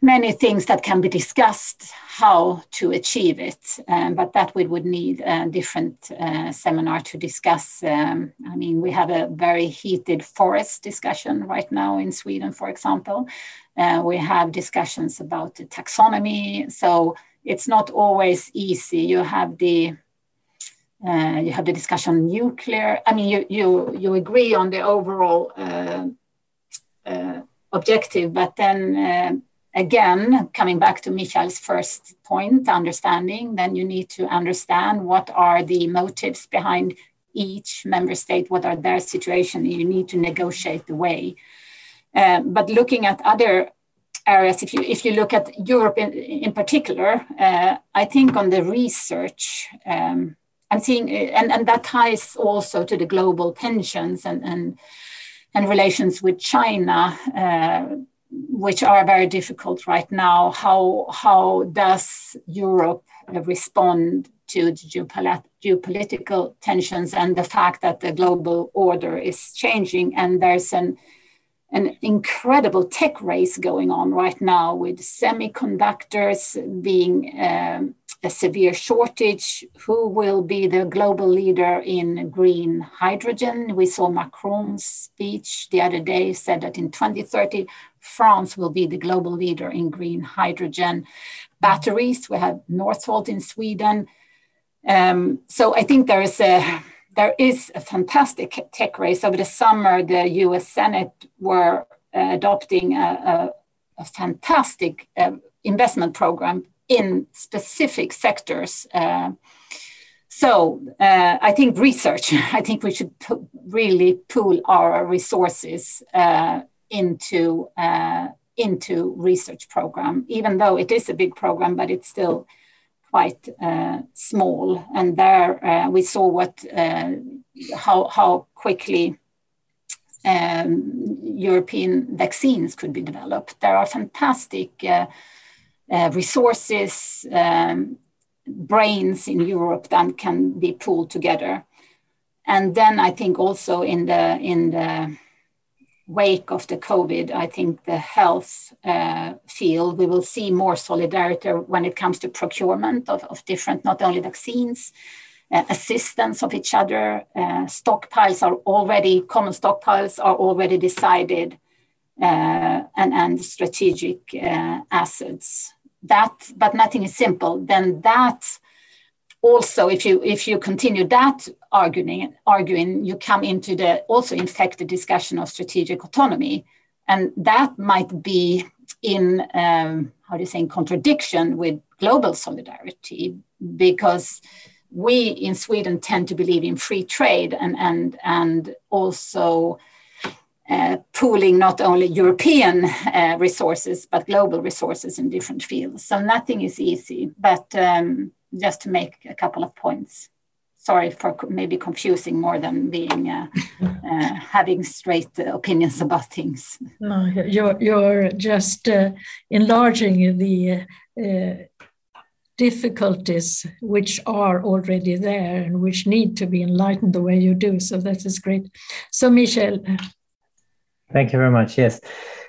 [SPEAKER 3] many things that can be discussed how to achieve it, um, but that we would need a different uh, seminar to discuss. Um, I mean, we have a very heated forest discussion right now in Sweden, for example. Uh, we have discussions about the taxonomy, so it's not always easy. You have the uh, you have the discussion on nuclear. I mean, you you you agree on the overall uh, uh, objective, but then uh, again, coming back to Michael's first point, understanding, then you need to understand what are the motives behind each member state, what are their situation, you need to negotiate the way. Uh, but looking at other areas, if you if you look at Europe in, in particular, uh, I think on the research, um, I'm seeing, and, and that ties also to the global tensions and and, and relations with China. Uh, which are very difficult right now. How, how does Europe respond to geopolitical tensions and the fact that the global order is changing and there's an an incredible tech race going on right now with semiconductors being um, a severe shortage. Who will be the global leader in green hydrogen? We saw Macron's speech the other day said that in 2030, France will be the global leader in green hydrogen batteries. We have Northvolt in Sweden. Um, so I think there is a there is a fantastic tech race. Over the summer, the U.S. Senate were uh, adopting a, a, a fantastic uh, investment program in specific sectors. Uh, so uh, I think research. (laughs) I think we should really pool our resources uh, into uh, into research program, even though it is a big program, but it's still quite uh, small. And there uh, we saw what uh, how how quickly um, European vaccines could be developed. There are fantastic uh, uh, resources, um, brains in Europe that can be pulled together. And then I think also in the in the wake of the COVID, I think the health uh, field, we will see more solidarity when it comes to procurement of, of different, not only vaccines, uh, assistance of each other. Uh, stockpiles are already, common stockpiles are already decided uh, and, and strategic uh, assets. That, but nothing is simple. Then that also if you if you continue that arguing arguing you come into the also infected discussion of strategic autonomy and that might be in um, how do you say in contradiction with global solidarity because we in Sweden tend to believe in free trade and and and also uh, pooling not only European uh, resources but global resources in different fields. So nothing is easy, but um, just to make a couple of points. Sorry for maybe confusing more than being uh, (laughs) uh, having straight opinions about things.
[SPEAKER 1] No, you're you're just uh, enlarging the uh, difficulties which are already there and which need to be enlightened the way you do. So that is great. So Michel.
[SPEAKER 2] Thank you very much. Yes.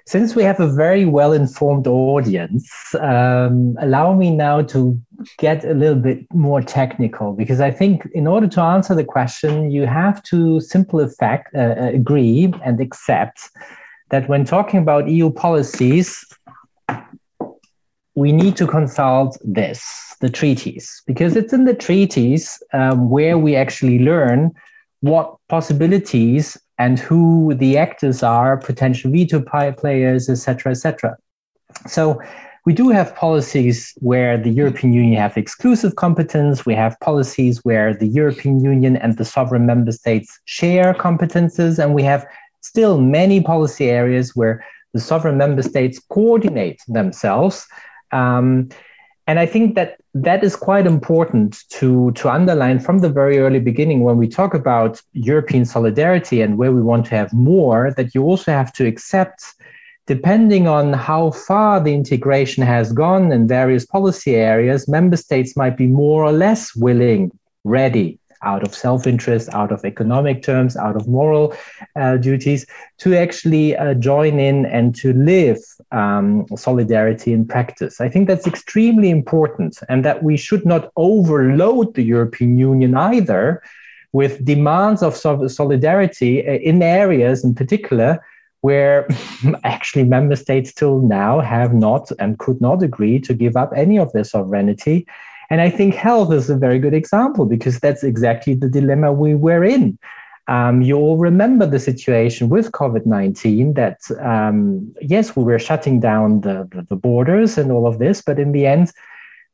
[SPEAKER 2] Since we have a very well informed audience, um, allow me now to get a little bit more technical because I think in order to answer the question, you have to simply fact, uh, uh, agree and accept that when talking about EU policies, we need to consult this, the treaties, because it's in the treaties um, where we actually learn what possibilities and who the actors are, potential veto players, etc., etc. So we do have policies where the European Union have exclusive competence. We have policies where the European Union and the sovereign member states share competences, and we have still many policy areas where the sovereign member states coordinate themselves. Um, and I think that that is quite important to, to underline from the very early beginning when we talk about European solidarity and where we want to have more, that you also have to accept depending on how far the integration has gone in various policy areas, member states might be more or less willing, ready, out of self interest, out of economic terms, out of moral uh, duties, to actually uh, join in and to live um, solidarity in practice. I think that's extremely important, and that we should not overload the European Union either with demands of solidarity uh, in areas in particular where (laughs) actually member states till now have not and could not agree to give up any of their sovereignty. And I think health is a very good example because that's exactly the dilemma we were in. Um, you all remember the situation with COVID 19 that, um, yes, we were shutting down the, the, the borders and all of this, but in the end,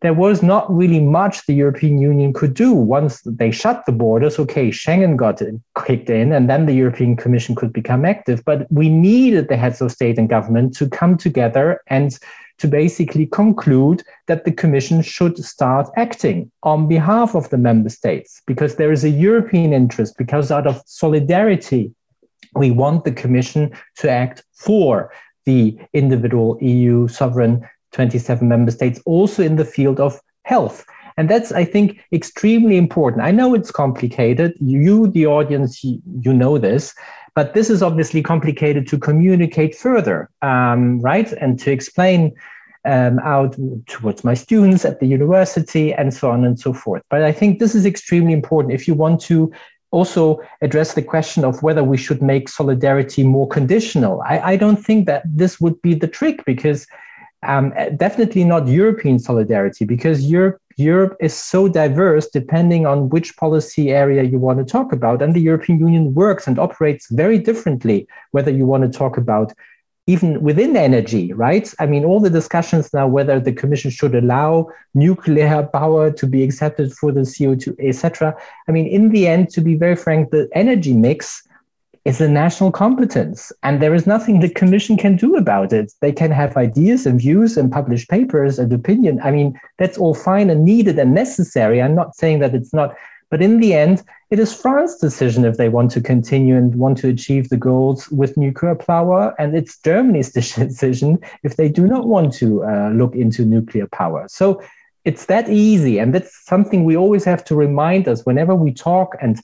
[SPEAKER 2] there was not really much the European Union could do. Once they shut the borders, okay, Schengen got kicked in, and then the European Commission could become active. But we needed the heads of state and government to come together and to basically conclude that the Commission should start acting on behalf of the member states because there is a European interest, because out of solidarity, we want the Commission to act for the individual EU sovereign 27 member states, also in the field of health. And that's, I think, extremely important. I know it's complicated. You, the audience, you, know this, but this is obviously complicated to communicate further, um, right? And to explain um, out towards my students at the university and so on and so forth. But I think this is extremely important if you want to also address the question of whether we should make solidarity more conditional. I, I don't think that this would be the trick because um, definitely not European solidarity because Europe Europe is so diverse depending on which policy area you want to talk about. And the European Union works and operates very differently, whether you want to talk about even within energy, right? I mean, all the discussions now whether the Commission should allow nuclear power to be accepted for the CO2, etc. I mean, in the end, to be very frank, the energy mix is a national competence, and there is nothing the Commission can do about it. They can have ideas and views and publish papers and opinion. I mean, that's all fine and needed and necessary. I'm not saying that it's not, but in the end, it is France's decision if they want to continue and want to achieve the goals with nuclear power, and it's Germany's (laughs) decision if they do not want to uh, look into nuclear power. So it's that easy, and that's something we always have to remind us whenever we talk and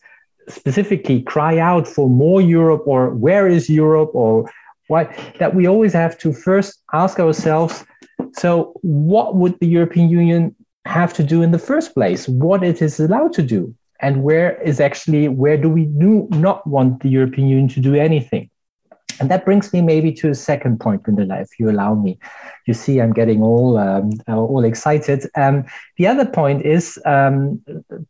[SPEAKER 2] specifically cry out for more Europe or where is Europe or what that we always have to first ask ourselves so what would the European Union have to do in the first place? What it is allowed to do? And where is actually where do we do not want the European Union to do anything and that brings me maybe to a second point, Gunilla, if you allow me. You see, I'm getting all um, all excited. Um, the other point is um,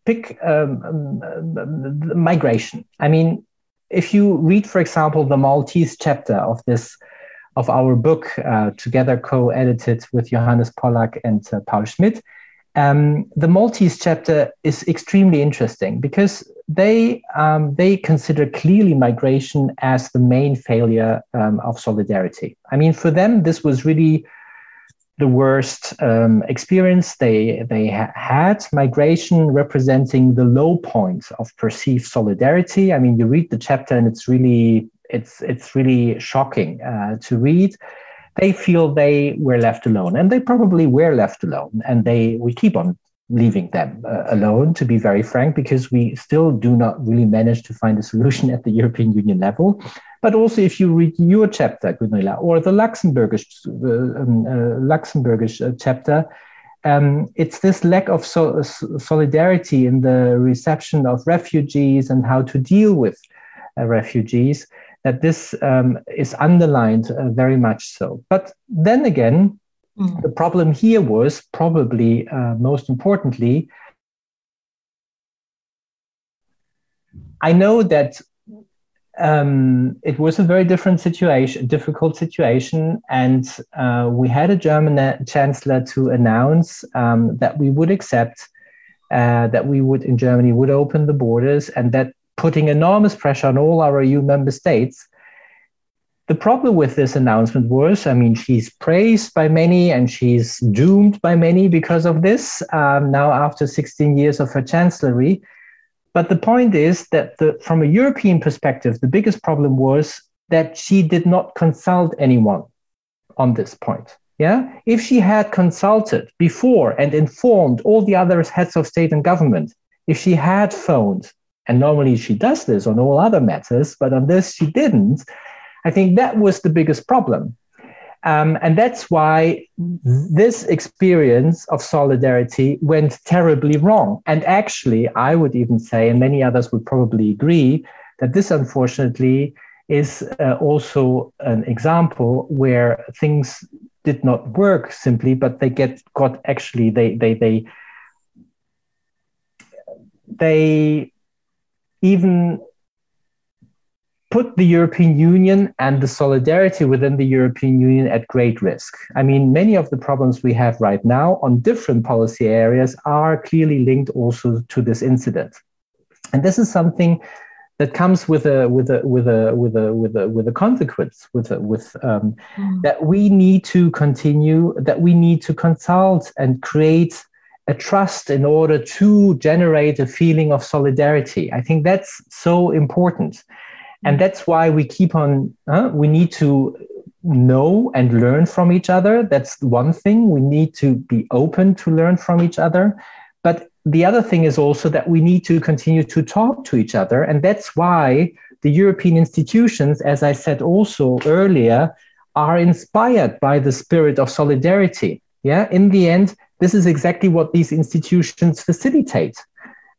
[SPEAKER 2] pick um, um, migration. I mean, if you read, for example, the Maltese chapter of this of our book, uh, together co-edited with Johannes Pollak and uh, Paul Schmidt, um, the Maltese chapter is extremely interesting because they um, they consider clearly migration as the main failure um, of solidarity. I mean, for them, this was really the worst um, experience they they ha- had. Migration representing the low point of perceived solidarity. I mean, you read the chapter and it's really it's it's really shocking uh, to read they feel they were left alone and they probably were left alone and they we keep on leaving them uh, alone to be very frank because we still do not really manage to find a solution (laughs) at the european union level. But also if you read your chapter Gunilla, or the luxembourgish uh, um, uh, luxembourgish uh, chapter um, it's this lack of so- solidarity in the reception of refugees and how to deal with uh, refugees that this um, is underlined uh, very much so. But then again, mm. the problem here was probably uh, most importantly, I know that um, it was a very different situation, difficult situation, and uh, we had a German chancellor to announce um, that we would accept uh, that we would in Germany would open the borders, and that putting enormous pressure on all our EU member states. The problem with this announcement was, I mean, she's praised by many and she's doomed by many because of this, um, now after 16 years of her chancellery. But the point is that the, from a European perspective, the biggest problem was that she did not consult anyone. on this point. Yeah, if she had consulted before and informed all the other heads of state and government, if she had phoned, and normally she does this on all other matters, but on this she didn't, I think that was the biggest problem. Um, and that's why this experience of solidarity went terribly wrong. And actually, I would even say, and many others would probably agree, that this unfortunately is uh, also an example where things did not work simply, but they get got actually they they they they even put the European Union and the solidarity within the European Union at great risk. I mean, many of the problems we have right now on different policy areas are clearly linked also to this incident. And this is something that comes with a with a with a with a with a with a consequence with a, with um, mm. that we need to continue that we need to consult and create a trust in order to generate a feeling of solidarity i think that's so important and mm. that's why we keep on uh, we need to know and learn from each other that's one thing we need to be open to learn from each other but the other thing is also that we need to continue to talk to each other. And that's why the European institutions, as I said also earlier, are inspired by the spirit of solidarity. Yeah, in the end, this is exactly what these institutions facilitate.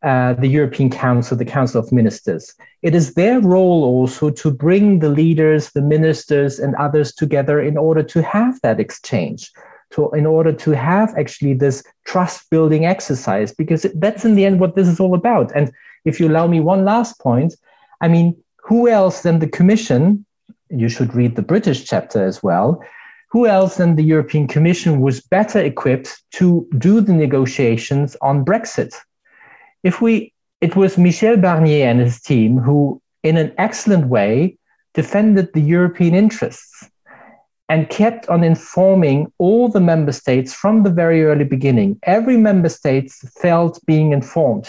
[SPEAKER 2] Uh, the European Council, the Council of Ministers. It is their role also to bring the leaders, the ministers, and others together in order to have that exchange to in order to have actually this trust building exercise because that's in the end what this is all about and if you allow me one last point i mean who else than the commission you should read the british chapter as well who else than the european commission was better equipped to do the negotiations on brexit if we it was michel barnier and his team who in an excellent way defended the european interests and kept on informing all the member states from the very early beginning. Every member state felt being informed.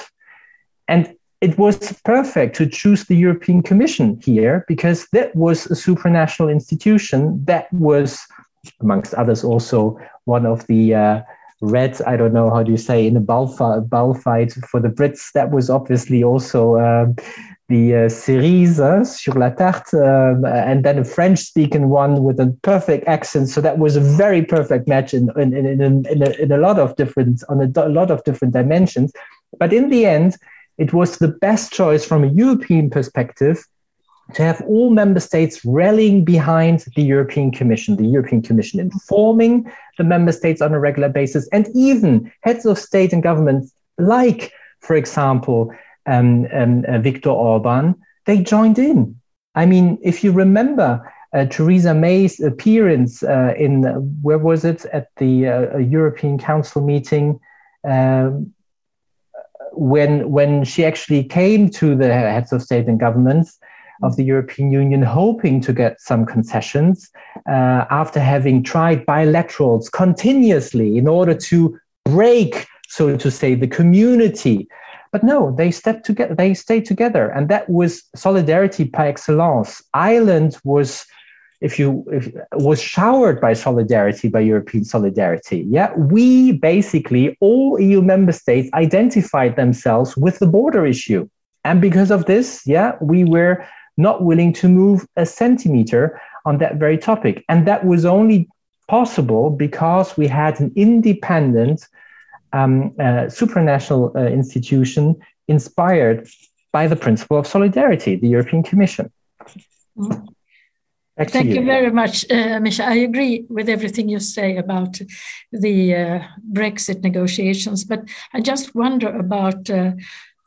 [SPEAKER 2] And it was perfect to choose the European Commission here because that was a supranational institution that was, amongst others, also one of the uh, red, I don't know how do you say, in a bull, fight for the Brits. That was obviously also uh, the uh, cerise uh, sur la tarte, um, and then a French speaking one with a perfect accent. So that was a very perfect match in, in, in, in, in, a, in a lot of different, on a, a lot of different dimensions. But in the end, it was the best choice from a European perspective to have all member states rallying behind the European Commission, the European Commission informing the member states on a regular basis, and even heads of state and government, like, for example, um, um, uh, Viktor Orban, they joined in. I mean, if you remember uh, Theresa May's appearance uh, in, where was it, at the uh, European Council meeting, um, when, when she actually came to the heads of state and governments of the European Union, hoping to get some concessions uh, after having tried bilaterals continuously in order to break, so to say, the community but no, they stepped together, they stayed together. And that was solidarity par excellence. Ireland was, if you if, was showered by solidarity, by European solidarity. Yeah. We basically, all EU member states identified themselves with the border issue. And because of this, yeah, we were not willing to move a centimeter on that very topic. And that was only possible because we had an independent um, uh, supranational uh, institution inspired by the principle of solidarity, the European Commission.
[SPEAKER 1] Mm. Thank you. you. very much, uh, Misha. I agree with everything you say about the uh, Brexit negotiations, but I just wonder about uh,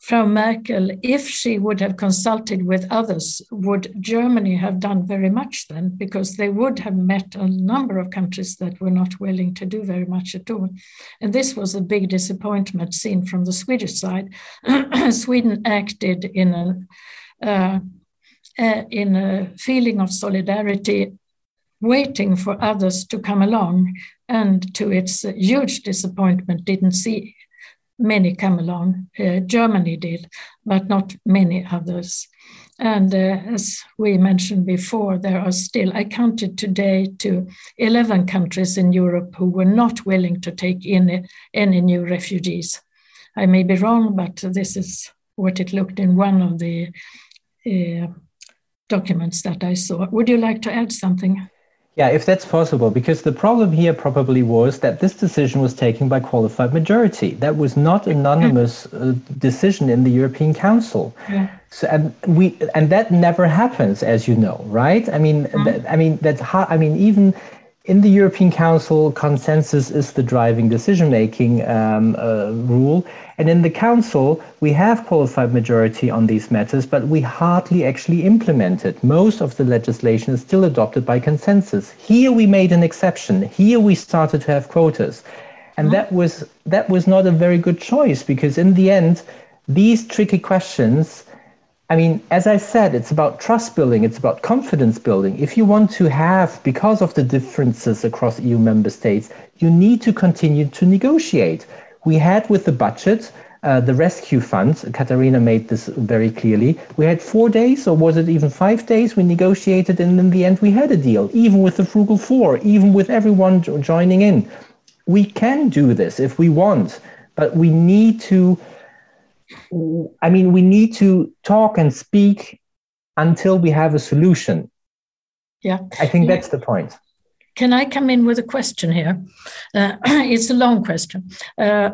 [SPEAKER 1] Frau Merkel, if she would have consulted with others, would Germany have done very much then? Because they would have met a number of countries that were not willing to do very much at all. And this was a big disappointment seen from the Swedish side. (clears throat) Sweden acted in a, uh, uh, in a feeling of solidarity, waiting for others to come along, and to its huge disappointment, didn't see many come along. Uh, Germany did, but not many others. And uh, as we mentioned before, there are still, I counted today to 11 countries in Europe who were not willing to take in any new refugees. I may be wrong, but this is what it looked in one of the uh, documents that I saw. Would you like to add something?
[SPEAKER 2] Yeah, if that's possible, because the problem here probably was that this decision was taken by qualified majority. That was not anonymous uh, decision in the European Council. Yeah. So, and we and that never happens, as you know, right? I mean, mm-hmm. that, I mean that. I mean, even in the European Council, consensus is the driving decision-making um, uh, rule, and in the Council, we have qualified majority on these matters, but we hardly actually implement it. Most of the legislation is still adopted by consensus. Here we made an exception. Here we started to have quotas, and that was that was not a very good choice because in the end, these tricky questions I mean, as I said, it's about trust building, it's about confidence building. If you want to have, because of the differences across EU member states, you need to continue to negotiate. We had with the budget, uh, the rescue fund, Katarina made this very clearly. We had four days, or was it even five days? We negotiated, and in the end, we had a deal, even with the Frugal Four, even with everyone joining in. We can do this if we want, but we need to I mean, we need to talk and speak until we have a solution.
[SPEAKER 1] Yeah.
[SPEAKER 2] I think yeah. that's the point.
[SPEAKER 1] Can I come in with a question here? Uh, (clears throat) it's a long question. Uh,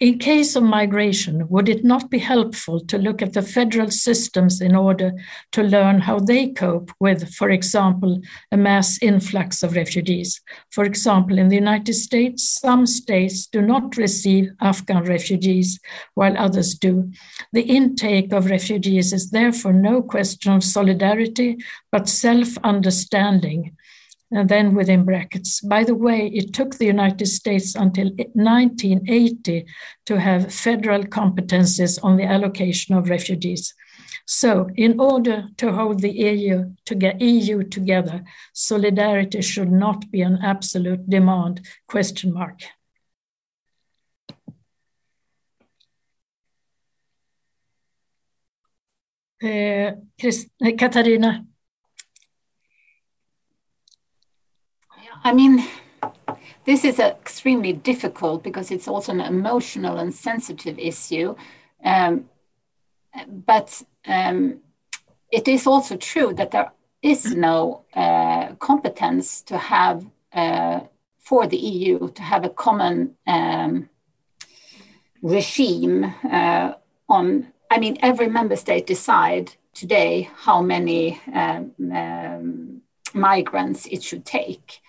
[SPEAKER 1] in case of migration, would it not be helpful to look at the federal systems in order to learn how they cope with, for example, a mass influx of refugees? For example, in the United States, some states do not receive Afghan refugees while others do. The intake of refugees is therefore no question of solidarity, but self understanding and then within brackets. By the way, it took the United States until 1980 to have federal competences on the allocation of refugees. So, in order to hold the EU, to EU together, solidarity should not be an absolute demand? Question mark. Uh, Katarina.
[SPEAKER 3] I mean, this is extremely difficult because it's also an emotional and sensitive issue. Um, but um, it is also true that there is no uh, competence to have uh, for the EU to have a common um, regime uh, on. I mean, every member state decide today how many um, um, migrants it should take.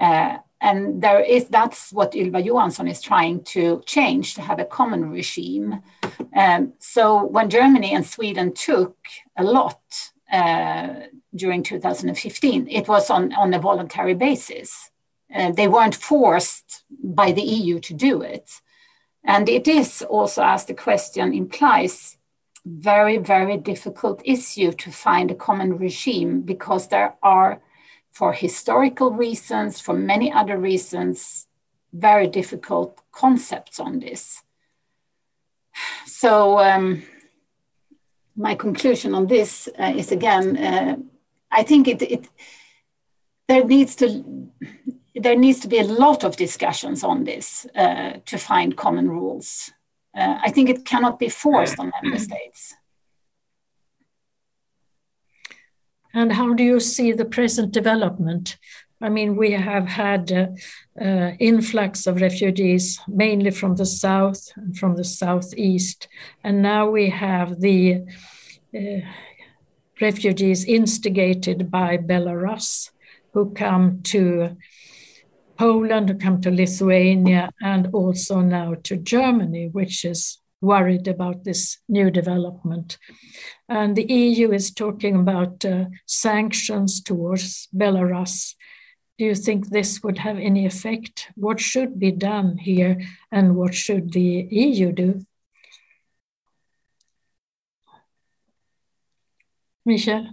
[SPEAKER 3] Uh, and there is that's what Ylva Johansson is trying to change to have a common regime. Um, so when Germany and Sweden took a lot uh, during 2015, it was on, on a voluntary basis. Uh, they weren't forced by the EU to do it. And it is also, as the question implies, very, very difficult issue to find a common regime because there are for historical reasons, for many other reasons, very difficult concepts on this. So, um, my conclusion on this uh, is again, uh, I think it, it there needs to there needs to be a lot of discussions on this uh, to find common rules. Uh, I think it cannot be forced on member states.
[SPEAKER 1] And how do you see the present development? I mean, we have had uh, uh, influx of refugees, mainly from the south and from the southeast, and now we have the uh, refugees instigated by Belarus, who come to Poland, who come to Lithuania, and also now to Germany, which is worried about this new development. And the EU is talking about uh, sanctions towards Belarus. Do you think this would have any effect? What should be done here, and what should the EU do? Michael?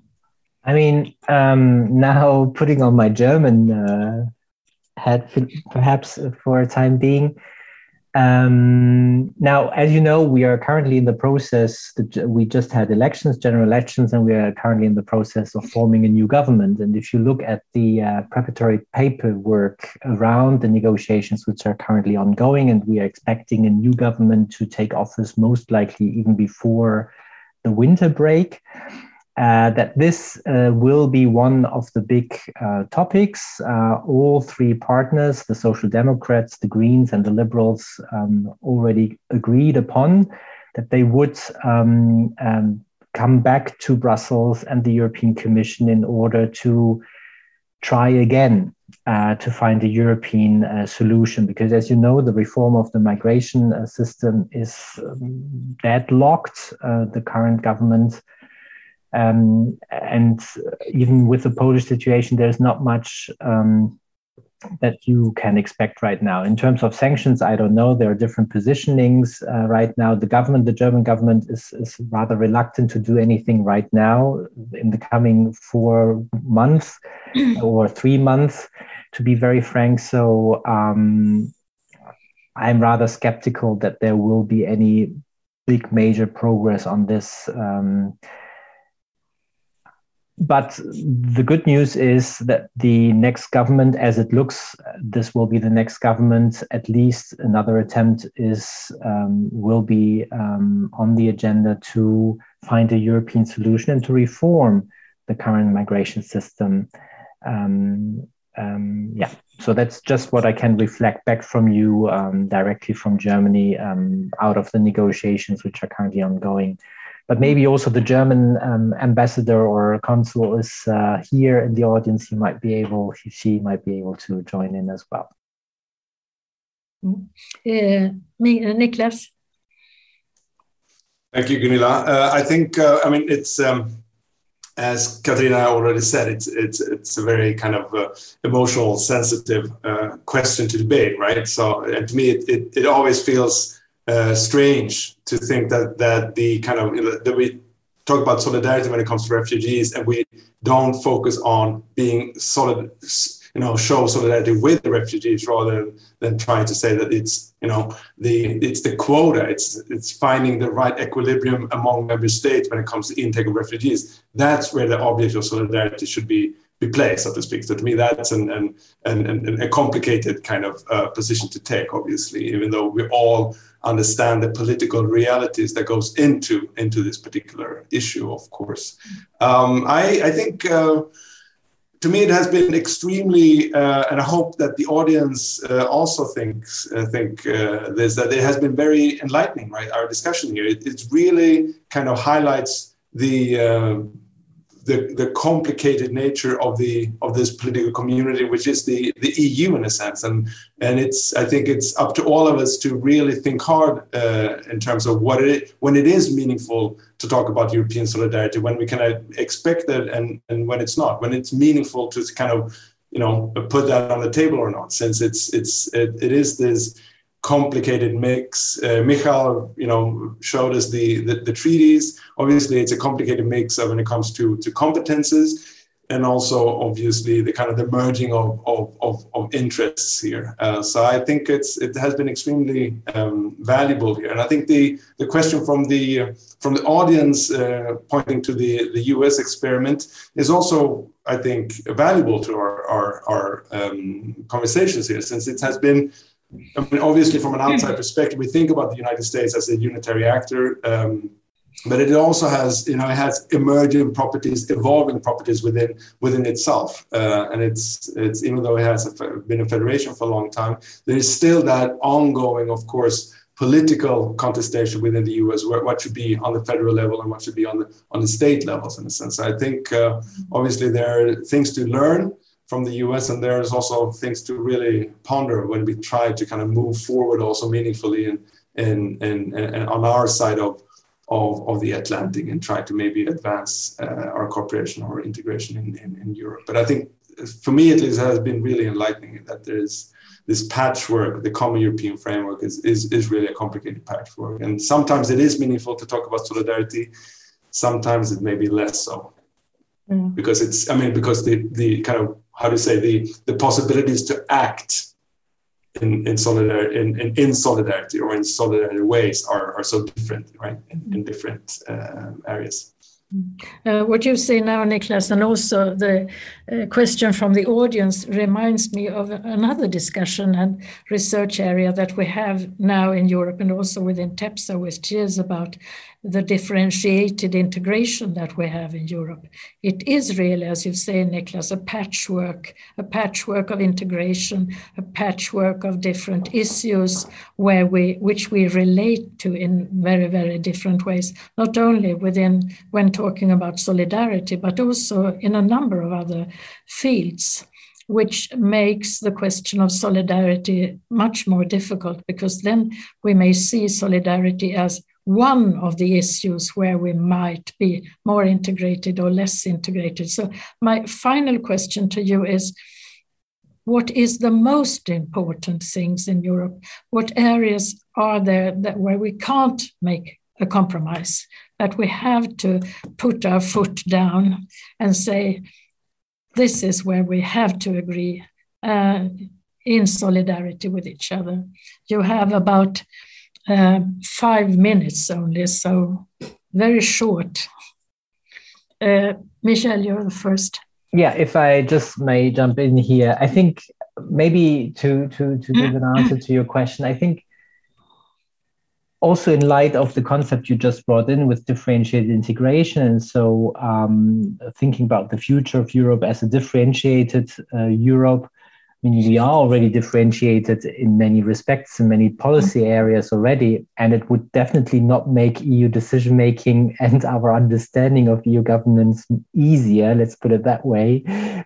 [SPEAKER 2] I mean, um, now putting on my German uh, hat, perhaps for a time being, Um, now, as you know, we are currently in the process. We just had elections, general elections, and we are currently in the process of forming a new government. And if you look at the uh, preparatory paperwork around the negotiations, which are currently ongoing, and we are expecting a new government to take office most likely even before the winter break uh, that this uh, will be one of the big uh, topics. Uh, all three partners, the Social Democrats, the Greens, and the Liberals, um, already agreed upon that they would um, um, come back to Brussels and the European Commission in order to try again uh, to find a European uh, solution. Because, as you know, the reform of the migration system is um, deadlocked. the current government um, and even with the Polish situation, there's not much um, that you can expect right now. In terms of sanctions, I don't know. There are different positionings uh, right now. The government, the German government, is, is rather reluctant to do anything right now in the coming four months or three months, to be very frank. So um, I'm rather skeptical that there will be any big major progress on this. Um, but the good news is that the next government, as it looks, this will be the next government. At least another attempt is um, will be um, on the agenda to find a European solution and to reform the current migration system. Um, um yeah, so that's just what I can reflect back from you um, directly from Germany um, out of the negotiations which are currently ongoing but maybe also the German um, ambassador or consul is uh, here in the audience. He might be able, he, she might be able to join in as well.
[SPEAKER 1] Mm. Uh, me, uh, Niklas.
[SPEAKER 4] Thank you, Gunilla. Uh, I think, uh, I mean, it's um, as Katarina already said, it's it's it's a very kind of uh, emotional, sensitive question to debate, right? So, and to me, it, it, it always feels uh, strange to think that that the kind of that we talk about solidarity when it comes to refugees and we don't focus on being solid you know show solidarity with the refugees rather than trying to say that it's you know the it's the quota. It's it's finding the right equilibrium among member states when it comes to intake of refugees. That's where the object of solidarity should be be placed so to speak. So to me that's an, an, an, an a complicated kind of uh, position to take obviously even though we all understand the political realities that goes into into this particular issue. Of course, um, I, I, think. Uh, to me, it has been extremely, uh, and I hope that the audience uh, also thinks uh, think uh, this that it has been very enlightening. Right, our discussion here it, it really kind of highlights the uh, the, the complicated nature of the of this political community, which is the, the EU in a sense, and and it's I think it's up to all of us to really think hard uh, in terms of what it when it is meaningful to talk about European solidarity, when we can expect it, and and when it's not, when it's meaningful to kind of you know put that on the table or not, since it's it's it, it is this complicated mix. Uh, Michael, you know, showed us the, the, the treaties. Obviously, it's a complicated mix of when it comes to to competences, and also obviously the kind of the merging of of, of, of interests here. Uh, so I think it's it has been extremely um, valuable here, and I think the the question from the uh, from the audience uh, pointing to the the U.S. experiment is also I think valuable to our our, our um, conversations here, since it has been I mean, obviously, from an outside perspective, we think about the United States as a unitary actor, um, but it also has, you know, it has emerging properties, evolving properties within within itself. Uh, and it's it's even though it has a, been a federation for a long time, there is still that ongoing, of course, political contestation within the U.S. What should be on the federal level and what should be on the on the state levels, in a sense. I think uh, obviously there are things to learn from the US, and there's also things to really ponder when we try to kind of move forward also meaningfully in, in, in, in on our side of, of, of the Atlantic and try to maybe advance uh, our cooperation or integration in, in, in, Europe. But I think for me, at least, it has been really enlightening that there's this patchwork, the common European framework is, is, is really a complicated patchwork. And sometimes it is meaningful to talk about solidarity, sometimes it may be less so. Mm. Because it's, I mean, because the, the kind of how to say the the possibilities to act in, in solidarity in, in, in, solidarity or in solidarity ways are, are so different right in, in different uh, areas.
[SPEAKER 1] Uh, what you say now, Niklas, and also the uh, question from the audience reminds me of another discussion and research area that we have now in Europe and also within TEPSA, which is about the differentiated integration that we have in Europe. It is really, as you say, Niklas, a patchwork, a patchwork of integration, a patchwork of different issues where we, which we relate to in very, very different ways, not only within when talking about solidarity, but also in a number of other fields which makes the question of solidarity much more difficult because then we may see solidarity as one of the issues where we might be more integrated or less integrated. So, my final question to you is what is the most important things in Europe? What areas are there that where we can't make a compromise, that we have to put our foot down and say, this is where we have to agree uh, in solidarity with each other. You have about uh, five minutes only, so very short. Uh, Michael, you're the first.
[SPEAKER 2] Yeah, if I just may jump in here, I think maybe to to to give an (clears throat) answer to your question, I think also in light of the concept you just brought in with differentiated integration, and so um, thinking about the future of Europe as a differentiated uh, Europe, mean, we are already differentiated in many respects in many policy areas already, and it would definitely not make EU decision making (laughs) and our understanding of EU governance easier, let's put it that way,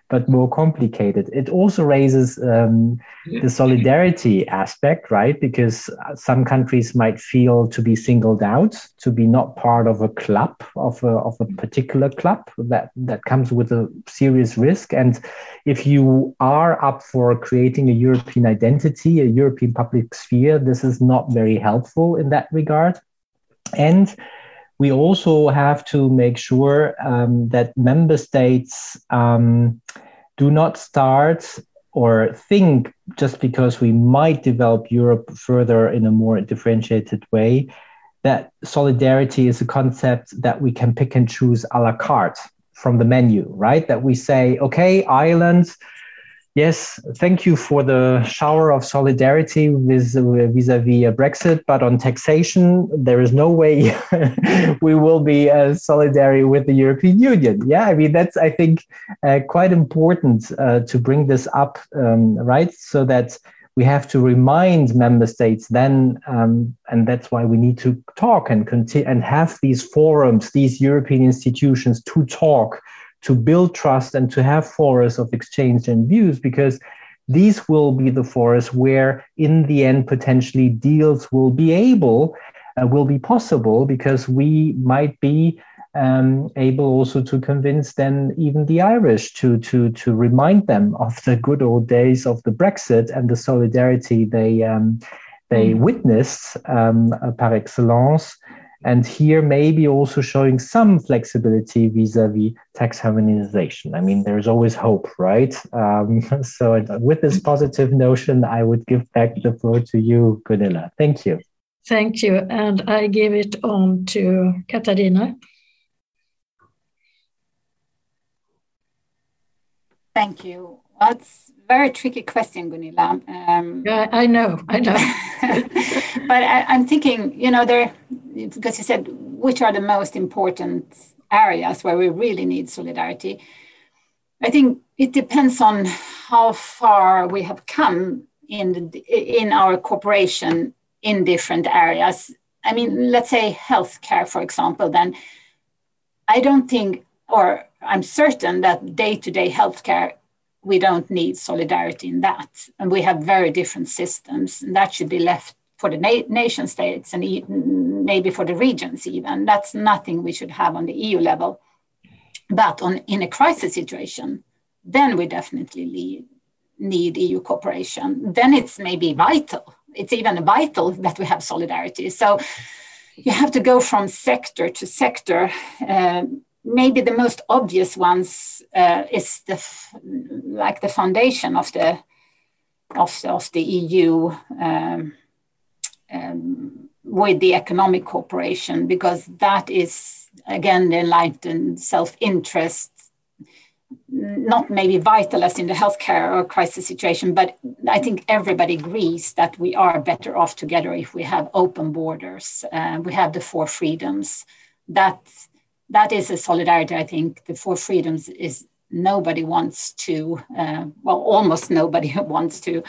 [SPEAKER 2] but more complicated. It also raises um, the solidarity aspect, right? Because some countries might feel to be singled out, to be not part of a club, of a, of a particular club that, that comes with a serious risk. And if you are up for creating a European identity, a European public sphere. This is not very helpful in that regard. And we also have to make sure um, that member states um, do not start or think just because we might develop Europe further in a more differentiated way that solidarity is a concept that we can pick and choose a la carte from the menu, right? That we say, okay, Ireland Yes, thank you for the shower of solidarity with vis-a-vis Brexit. But on taxation, there is no way (laughs) we will be uh, solidary with the European Union. Yeah, I mean that's I think uh, quite important uh, to bring this up, um, right? So that we have to remind member states then, um, and that's why we need to talk and continue and have these forums, these European institutions to talk to build trust and to have forests of exchange and views because these will be the forests where in the end potentially deals will be able uh, will be possible because we might be um, able also to convince then even the Irish to to to remind them of the good old days of the Brexit and the solidarity they um, they mm. witnessed um, par excellence and here, maybe also showing some flexibility vis a vis tax harmonization. I mean, there's always hope, right? Um, (laughs) so, with this positive notion, I would give back the floor to you, Gunilla. Thank you.
[SPEAKER 1] Thank you. And I give it on to Katarina.
[SPEAKER 3] Thank you. That's a very tricky question, Gunilla.
[SPEAKER 1] Um, yeah, I know, I know. (laughs)
[SPEAKER 3] but I, am thinking, you know, there because you said which are the most important areas where we really need solidarity. I think it depends on how far we have come in the, in our cooperation in different areas. I mean, let's say healthcare, for example. Then I don't think, or I'm certain that day-to-day healthcare we don't need solidarity in that. And we have very different systems, and that should be left for the na- nation states and e- maybe for the regions even. That's nothing we should have on the EU level. But on in a crisis situation, then we definitely need, EU cooperation. Then it's maybe vital. It's even vital that we have solidarity. So you have to go from sector to sector. Um, maybe the most obvious ones uh, is the like the foundation of the of, of the EU um, um, with the economic cooperation because that is again the enlightened self-interest not maybe vital as in the healthcare or crisis situation, but I think everybody agrees that we are better off together if we have open borders. Uh, we have the four freedoms. That that is a solidarity. I think the four freedoms is nobody wants to. Uh, well, almost nobody (laughs) wants to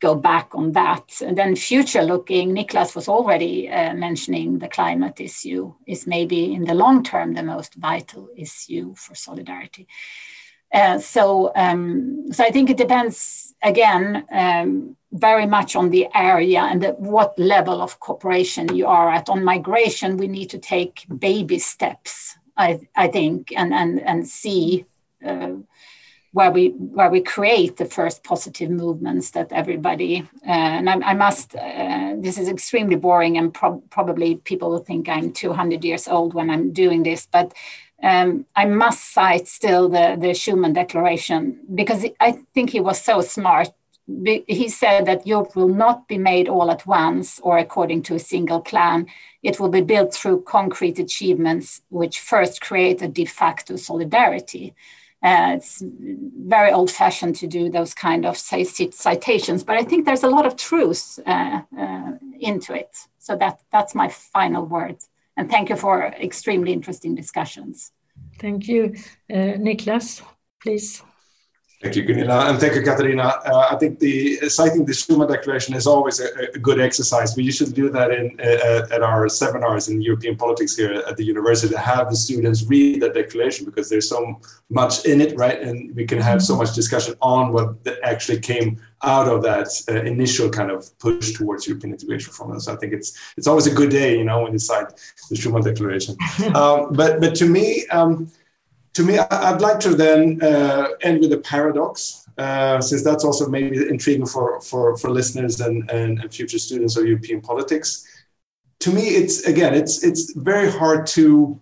[SPEAKER 3] go back on that. And then future looking, Niklas was already uh, mentioning the climate issue is maybe in the long term the most vital issue for solidarity. Uh, so, um, so I think it depends again um, very much on the area and the, what level of cooperation you are at. On migration, we need to take baby steps, I, I think, and and and see uh, where we where we create the first positive movements that everybody. Uh, and I, I must. Uh, this is extremely boring, and pro- probably people will think I'm 200 years old when I'm doing this, but um, I must cite still the, the Schuman Declaration because I think he was so smart. He said that Europe will not be made all at once or according to a single plan. It will be built through concrete achievements, which first create a de facto solidarity. Uh, it's very old fashioned to do those kind of say, citations, but I think there's a lot of truth uh, uh, into it. So that, that's my final word. And thank you for extremely interesting discussions.
[SPEAKER 1] Thank you. Uh, Niklas, please.
[SPEAKER 4] Thank you, Gunilla, and thank you, Katarina. Uh, I think the citing the Schuman Declaration is always a, a good exercise. We usually do that in uh, at our seminars in European politics here at the university to have the students read the declaration because there's so much in it, right? And we can have so much discussion on what actually came out of that uh, initial kind of push towards European integration from us. I think it's it's always a good day, you know, when you cite the Schuman Declaration. (laughs) um, but but to me. Um, to me, I'd like to then uh, end with a paradox, uh, since that's also maybe intriguing for, for, for listeners and, and, and, future students of European politics. To me, it's again, it's, it's very hard to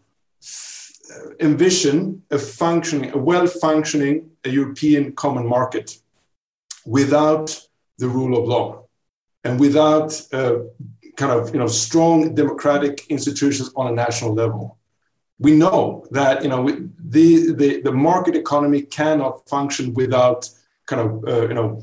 [SPEAKER 4] envision a functioning, a well-functioning a European common market without the rule of law and without uh, kind of you know strong democratic institutions on a national level we know that you know the, the, the market economy cannot function without kind of uh, you know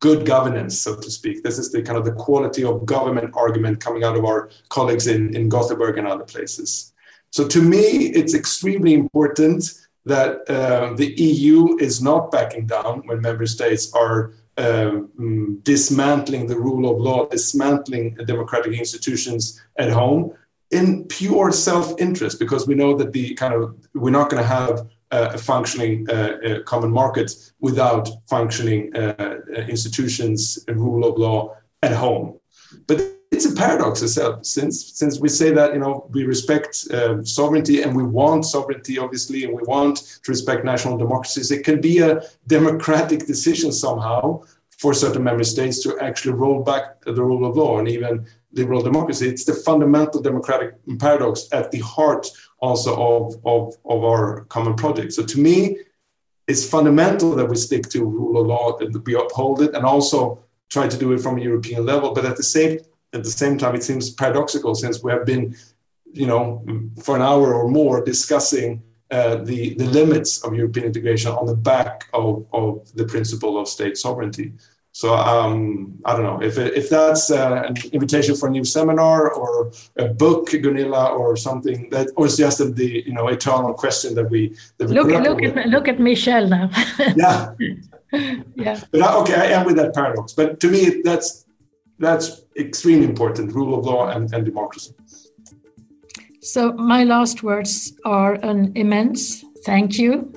[SPEAKER 4] good governance, so to speak. This is the kind of the quality of government argument coming out of our colleagues in, in Gothenburg and other places. So to me, it's extremely important that uh, the EU is not backing down when member states are um, dismantling the rule of law, dismantling democratic institutions at home, in pure self-interest because we know that the kind of we're not going to have a functioning uh, uh, common market without functioning uh, uh, institutions and rule of law at home. But it's a paradox itself, since since we say that you know we respect uh, sovereignty and we want sovereignty, obviously, and we want to respect national democracies. It can be a democratic decision somehow for certain member states to actually roll back the rule of law and even liberal democracy. It's the fundamental democratic paradox at the heart also of, of, of our common project. So to me, it's fundamental that we stick to rule of law and we uphold it and also try to do it from a European level. But at the same at the same time, it seems paradoxical since we have been, you know, for an hour or more discussing uh, the, the limits of European integration on the back of, of the principle of state sovereignty. So um, I don't know if, if that's uh, an invitation for a new seminar or a book, Gunilla, or something that, or it's just the you know eternal question that we that we
[SPEAKER 1] look look at look at Michael now. (laughs)
[SPEAKER 4] yeah, (laughs) yeah. But I, okay, I am with that paradox. But to me, that's that's extremely important: rule of law and, and democracy.
[SPEAKER 1] So my last words are an immense thank you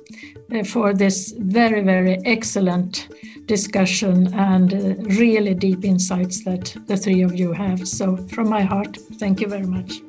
[SPEAKER 1] uh, for this very very excellent discussion and uh, really deep insights that the three of you have. So, from my heart, thank you very much.